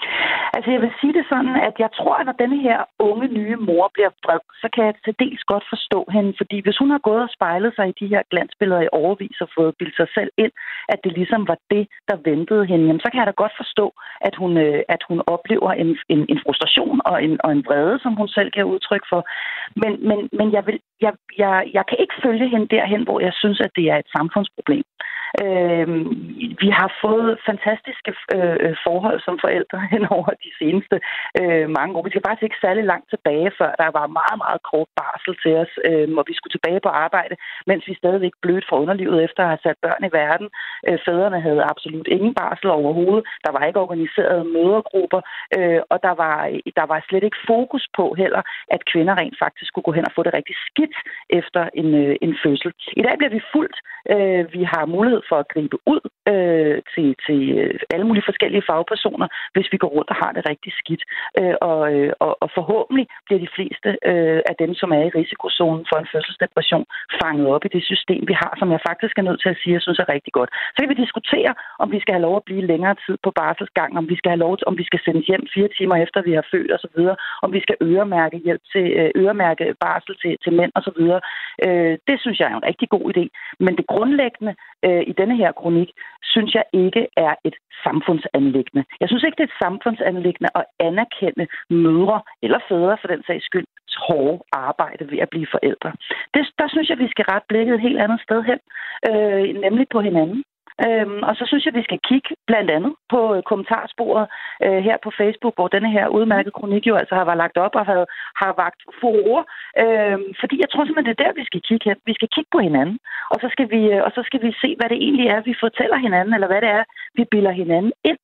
Altså jeg vil sige det sådan, at jeg tror, at når denne her unge nye mor bliver vred, så kan jeg til dels godt forstå hende, fordi hvis hun har gået og spejlet sig i de her glansbilleder i overvis og fået bildt sig selv ind, at det ligesom var det, der ventede hende, jamen, så kan jeg da godt forstå, at hun, øh, at hun oplever en, en, en frustration og en, og en vrede, som hun selv giver udtryk for. Men, men, men jeg, vil, jeg, jeg, jeg kan ikke følge hende derhen, hvor jeg synes, at det er et samfundsproblem. Øh, vi har fået fantastiske øh, forhold som forældre hen over de seneste øh, mange år. Vi skal faktisk ikke særlig langt tilbage, før der var meget, meget kort barsel til os, øh, vi skulle tilbage på arbejde, mens vi stadigvæk blødt fra underlivet efter at have sat børn i verden. Øh, fædrene havde absolut ingen barsel overhovedet. Der var ikke organiserede mødergrupper, øh, og der var, der var slet ikke fokus på heller, at kvinder rent faktisk skulle gå hen og få det rigtig skidt efter en, øh, en fødsel. I dag bliver vi fuldt. Øh, vi har mulighed for at gribe ud øh, til, til øh, alle mulige forskellige fagpersoner, hvis vi går rundt og har det rigtig skidt. Øh, og, øh, og, og forhåbentlig bliver de fleste øh, af dem, som er i risikozonen for en fødselsdepression, fanget op i det system, vi har, som jeg faktisk er nødt til at sige, jeg synes er rigtig godt. Så kan vi diskutere, om vi skal have lov at blive længere tid på barselsgang, om vi skal have lov til, om vi skal sendes hjem fire timer efter, vi har født osv., om vi skal øremærke hjælp til øh, øremærke barsel til, til mænd osv. Øh, det synes jeg er en rigtig god idé. Men det grundlæggende øh, i denne her kronik, synes jeg ikke er et samfundsanlæggende. Jeg synes ikke, det er et samfundsanlæggende at anerkende mødre eller fædre for den sags skyld hårde arbejde ved at blive forældre. Det, der synes jeg, vi skal rette blikket et helt andet sted hen, øh, nemlig på hinanden. Øhm, og så synes jeg, at vi skal kigge blandt andet på øh, kommentarsporet øh, her på Facebook, hvor denne her udmærkede kronik jo altså har været lagt op og har, har vagt furore. Øhm, fordi jeg tror simpelthen, det er der, vi skal kigge hen. Vi skal kigge på hinanden, og så skal vi, øh, og så skal vi se, hvad det egentlig er, vi fortæller hinanden, eller hvad det er, vi bilder hinanden ind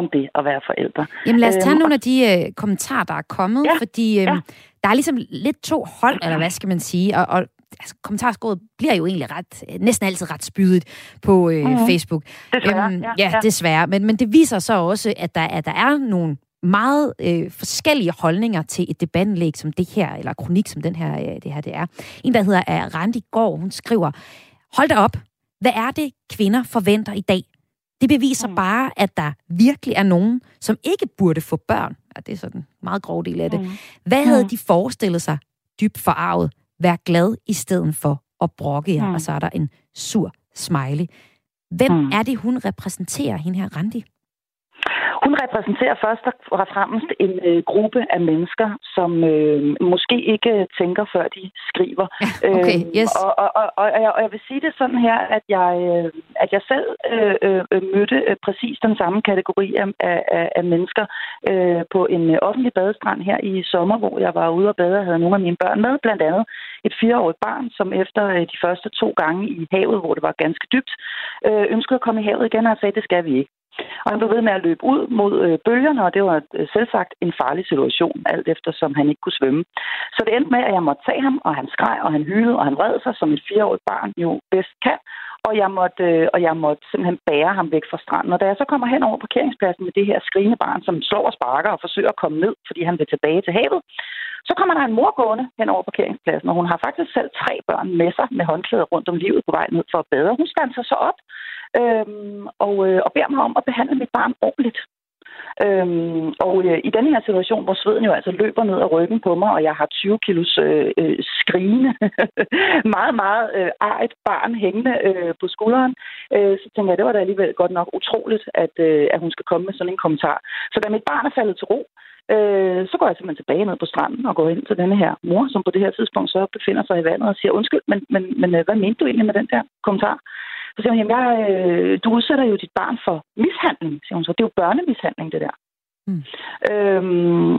om det at være forældre. Jamen lad os tage øhm, nogle af de øh, kommentarer, der er kommet, ja, fordi øh, ja. der er ligesom lidt to hold, eller hvad skal man sige, og, og altså, kommentarskåret bliver jo egentlig ret, næsten altid ret spydigt på øh, mm-hmm. Facebook. Desværre, øhm, ja, ja, ja, desværre. Men, men det viser så også, at der, at der er nogle meget øh, forskellige holdninger til et debatindlæg som det her, eller kronik som den her, øh, det her det er. En, der hedder er Randi Gård, hun skriver, hold da op, hvad er det, kvinder forventer i dag? Det beviser mm. bare, at der virkelig er nogen, som ikke burde få børn. Ja, det er sådan en meget grov del af det. Mm. Hvad havde mm. de forestillet sig dybt forarvet? Vær glad i stedet for at brokke jer. Mm. Og så er der en sur smiley. Hvem mm. er det, hun repræsenterer, hende her Randi? Hun repræsenterer først og fremmest en øh, gruppe af mennesker, som øh, måske ikke tænker, før de skriver. okay, øhm, yes. og, og, og, og, jeg, og jeg vil sige det sådan her, at jeg, øh, at jeg selv øh, øh, mødte øh, præcis den samme kategori af, af, af mennesker øh, på en øh, offentlig badestrand her i sommer, hvor jeg var ude og bade og havde nogle af mine børn med, blandt andet et fireårigt barn, som efter øh, de første to gange i havet, hvor det var ganske dybt, øh, ønskede at komme i havet igen og sagde, det skal vi ikke. Og han blev ved med at løbe ud mod øh, bølgerne, og det var øh, selvsagt en farlig situation, alt efter som han ikke kunne svømme. Så det endte med, at jeg måtte tage ham, og han skreg, og han hylede, og han vred sig, som et fireårigt barn jo bedst kan. Og jeg, måtte, øh, og jeg måtte simpelthen bære ham væk fra stranden. Og da jeg så kommer hen over parkeringspladsen med det her skrigende barn, som slår og sparker og forsøger at komme ned, fordi han vil tilbage til havet, så kommer der en mor gående hen over parkeringspladsen, og hun har faktisk selv tre børn med sig med håndklæder rundt om livet på vej ned for at bade. Hun standser så op øhm, og, øh, og beder mig om at behandle mit barn ordentligt. Øhm, og øh, i den her situation, hvor sveden jo altså løber ned ad ryggen på mig, og jeg har 20 kilos øh, øh, skrigende, meget, meget øh, arigt barn hængende øh, på skulderen, øh, så tænker jeg, det var da alligevel godt nok utroligt, at, øh, at hun skal komme med sådan en kommentar. Så da mit barn er faldet til ro, øh, så går jeg simpelthen tilbage ned på stranden og går ind til denne her mor, som på det her tidspunkt så befinder sig i vandet og siger, undskyld, men, men, men øh, hvad mente du egentlig med den der kommentar? Så siger hun, jamen, jeg, øh, du udsætter jo dit barn for mishandling, siger hun så. Det er jo børnemishandling, det der. Mm. Øhm,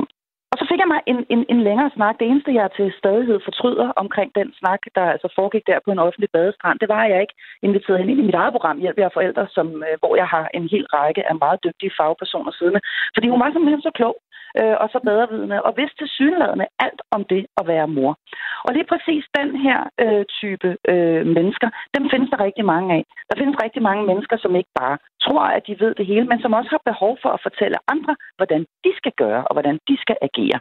og så fik jeg mig en, en, en længere snak. Det eneste, jeg til stadighed fortryder omkring den snak, der altså foregik der på en offentlig badestrand, det var, at jeg ikke inviterede hende ind i mit eget program, Hjælp jer forældre, som, øh, hvor jeg har en hel række af meget dygtige fagpersoner siddende. Fordi hun var simpelthen så klog øh, og så bedrevidende, og vidste til synlædende alt om det at være mor. Og lige præcis den her øh, type øh, mennesker, dem findes der rigtig mange af. Der findes rigtig mange mennesker, som ikke bare tror, at de ved det hele, men som også har behov for at fortælle andre, hvordan de skal gøre, og hvordan de skal agere.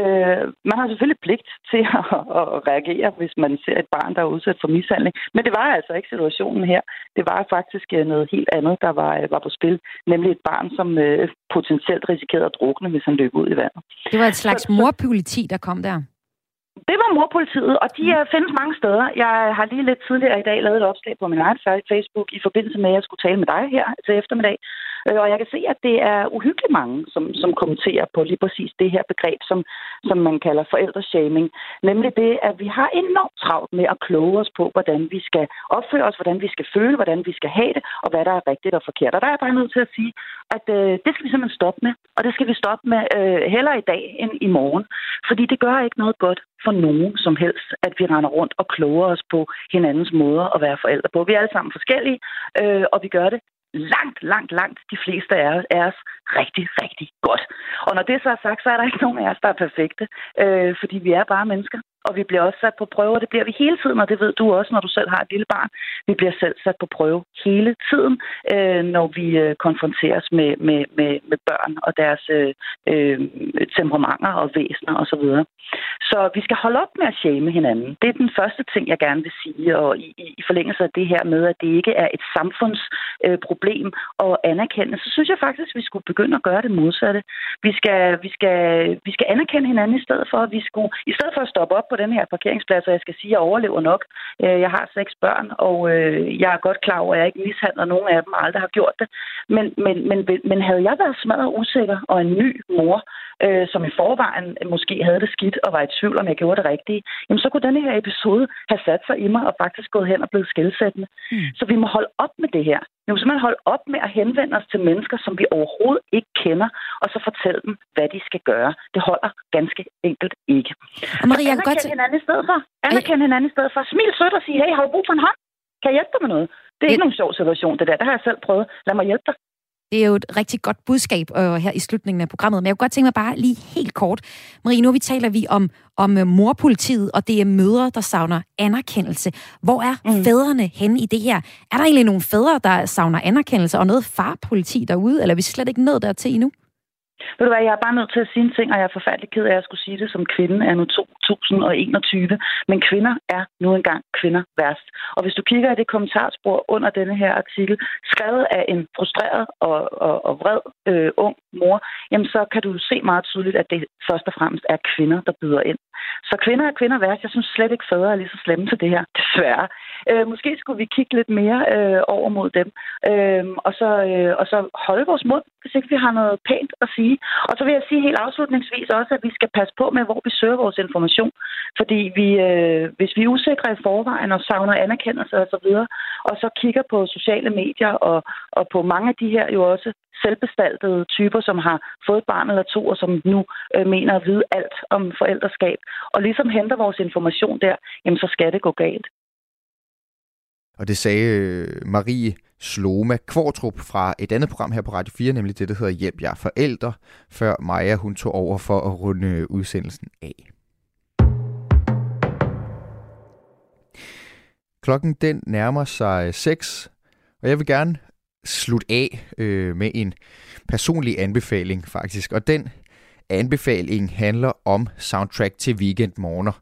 Øh, man har selvfølgelig pligt til at, at reagere, hvis man ser et barn, der er udsat for mishandling, men det var altså ikke situationen her. Det var faktisk øh, noget helt andet, der var, øh, var på spil, nemlig et barn, som øh, potentielt risikerede at drukne, hvis han løb ud i vandet. Det var et slags morpoliti, der kom der? Det var morpolitiet, og de mm. findes mange steder. Jeg har lige lidt tidligere i dag lavet et opslag på min egen Facebook i forbindelse med, at jeg skulle tale med dig her til eftermiddag. Øh, og jeg kan se, at det er uhyggeligt mange, som, som kommenterer på lige præcis det her begreb, som, som man kalder forældreshaming. Nemlig det, at vi har enormt travlt med at kloge os på, hvordan vi skal opføre os, hvordan vi skal føle, hvordan vi skal have det, og hvad der er rigtigt og forkert. Og der er jeg bare nødt til at sige, at øh, det skal vi simpelthen stoppe med. Og det skal vi stoppe med øh, heller i dag end i morgen. Fordi det gør ikke noget godt for nogen som helst, at vi render rundt og kloger os på hinandens måder at være forældre på. Vi er alle sammen forskellige, øh, og vi gør det langt, langt, langt de fleste af os rigtig, rigtig godt. Og når det så er sagt, så er der ikke nogen af os, der er perfekte, øh, fordi vi er bare mennesker og vi bliver også sat på prøve, og det bliver vi hele tiden, og det ved du også, når du selv har et lille barn. Vi bliver selv sat på prøve hele tiden, øh, når vi øh, konfronteres med, med, med, med børn og deres øh, øh, temperamenter og væsener osv. Så, videre. så vi skal holde op med at shame hinanden. Det er den første ting, jeg gerne vil sige, og i, i, i forlængelse af det her med, at det ikke er et samfundsproblem øh, og anerkende, så synes jeg faktisk, at vi skulle begynde at gøre det modsatte. Vi skal, vi skal, vi skal anerkende hinanden i stedet for, at vi skulle, i stedet for at stoppe op på den her parkeringsplads, og jeg skal sige, at jeg overlever nok. Øh, jeg har seks børn, og øh, jeg er godt klar over, at jeg ikke mishandler nogen af dem, og aldrig har gjort det. Men, men, men, men havde jeg været smadret usikker og en ny mor, øh, som i forvejen måske havde det skidt og var i tvivl, om jeg gjorde det rigtige, jamen så kunne denne her episode have sat sig i mig og faktisk gået hen og blevet skældsættende. Mm. Så vi må holde op med det her. Vi må simpelthen holde op med at henvende os til mennesker, som vi overhovedet ikke kender, og så fortælle dem, hvad de skal gøre. Det holder ganske enkelt ikke. Og Maria, jeg kan godt... hinanden i stedet for. Anerkende hinanden i stedet for. Smil sødt og sige, hey, har du brug for en hånd? Kan jeg hjælpe dig med noget? Det er ikke nogen sjov situation, det der. Det har jeg selv prøvet. Lad mig hjælpe dig. Det er jo et rigtig godt budskab øh, her i slutningen af programmet. Men jeg kunne godt tænke mig bare lige helt kort. Marie, nu vi taler vi om, om øh, morpolitiet, og det er mødre, der savner anerkendelse. Hvor er mm. fædrene henne i det her? Er der egentlig nogle fædre, der savner anerkendelse, og noget farpoliti derude, eller er vi slet ikke nået dertil endnu? Ved du hvad, jeg er bare nødt til at sige en ting, og jeg er forfærdelig ked af, at jeg skulle sige det som kvinde er nu 2021. Men kvinder er nu engang kvinder værst. Og hvis du kigger i det kommentarspor under denne her artikel, skrevet af en frustreret og, og, og vred øh, ung mor, jamen så kan du se meget tydeligt, at det først og fremmest er kvinder, der byder ind. Så kvinder er kvinder værst. Jeg synes slet ikke, fædre er lige så slemme til det her, desværre. Øh, måske skulle vi kigge lidt mere øh, over mod dem, øh, og, så, øh, og så holde vores mund, hvis ikke vi har noget pænt at sige. Og så vil jeg sige helt afslutningsvis også, at vi skal passe på med, hvor vi søger vores information. Fordi vi, øh, hvis vi er usikre i forvejen og savner anerkendelse osv., og, så videre, og så kigger på sociale medier og, og på mange af de her jo også selvbestaltede typer, som har fået barn eller to, og som nu øh, mener at vide alt om forældreskab, og ligesom henter vores information der, jamen så skal det gå galt. Og det sagde øh, Marie Sloma Kvartrup fra et andet program her på Radio 4, nemlig det, der hedder Hjælp jer forældre, før Maja hun tog over for at runde øh, udsendelsen af. Klokken den nærmer sig øh, 6, og jeg vil gerne slutte af øh, med en personlig anbefaling faktisk. Og den anbefaling handler om soundtrack til weekendmorgener.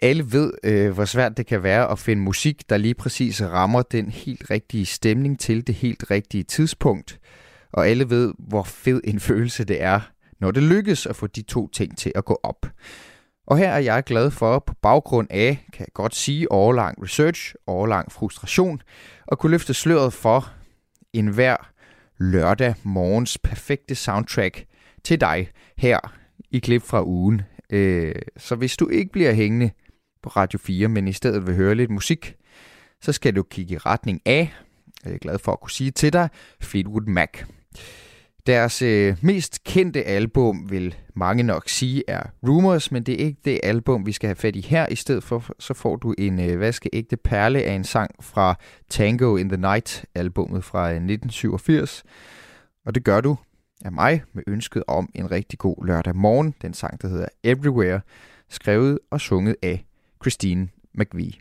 Alle ved, øh, hvor svært det kan være at finde musik, der lige præcis rammer den helt rigtige stemning til det helt rigtige tidspunkt. Og alle ved, hvor fed en følelse det er, når det lykkes at få de to ting til at gå op. Og her er jeg glad for, på baggrund af, kan jeg godt sige, årlang research, årlang frustration, at kunne løfte sløret for enhver lørdag morgens perfekte soundtrack til dig her i klip fra ugen. Øh, så hvis du ikke bliver hængende på Radio 4, men i stedet vil høre lidt musik, så skal du kigge i retning af, jeg er glad for at kunne sige til dig, Fleetwood Mac. Deres øh, mest kendte album vil mange nok sige er Rumors, men det er ikke det album, vi skal have fat i her. I stedet for, så får du en øh, vaskeægte perle af en sang fra Tango in the Night, albumet fra øh, 1987. Og det gør du af mig med ønsket om en rigtig god lørdag morgen. Den sang, der hedder Everywhere, skrevet og sunget af Christine McVie.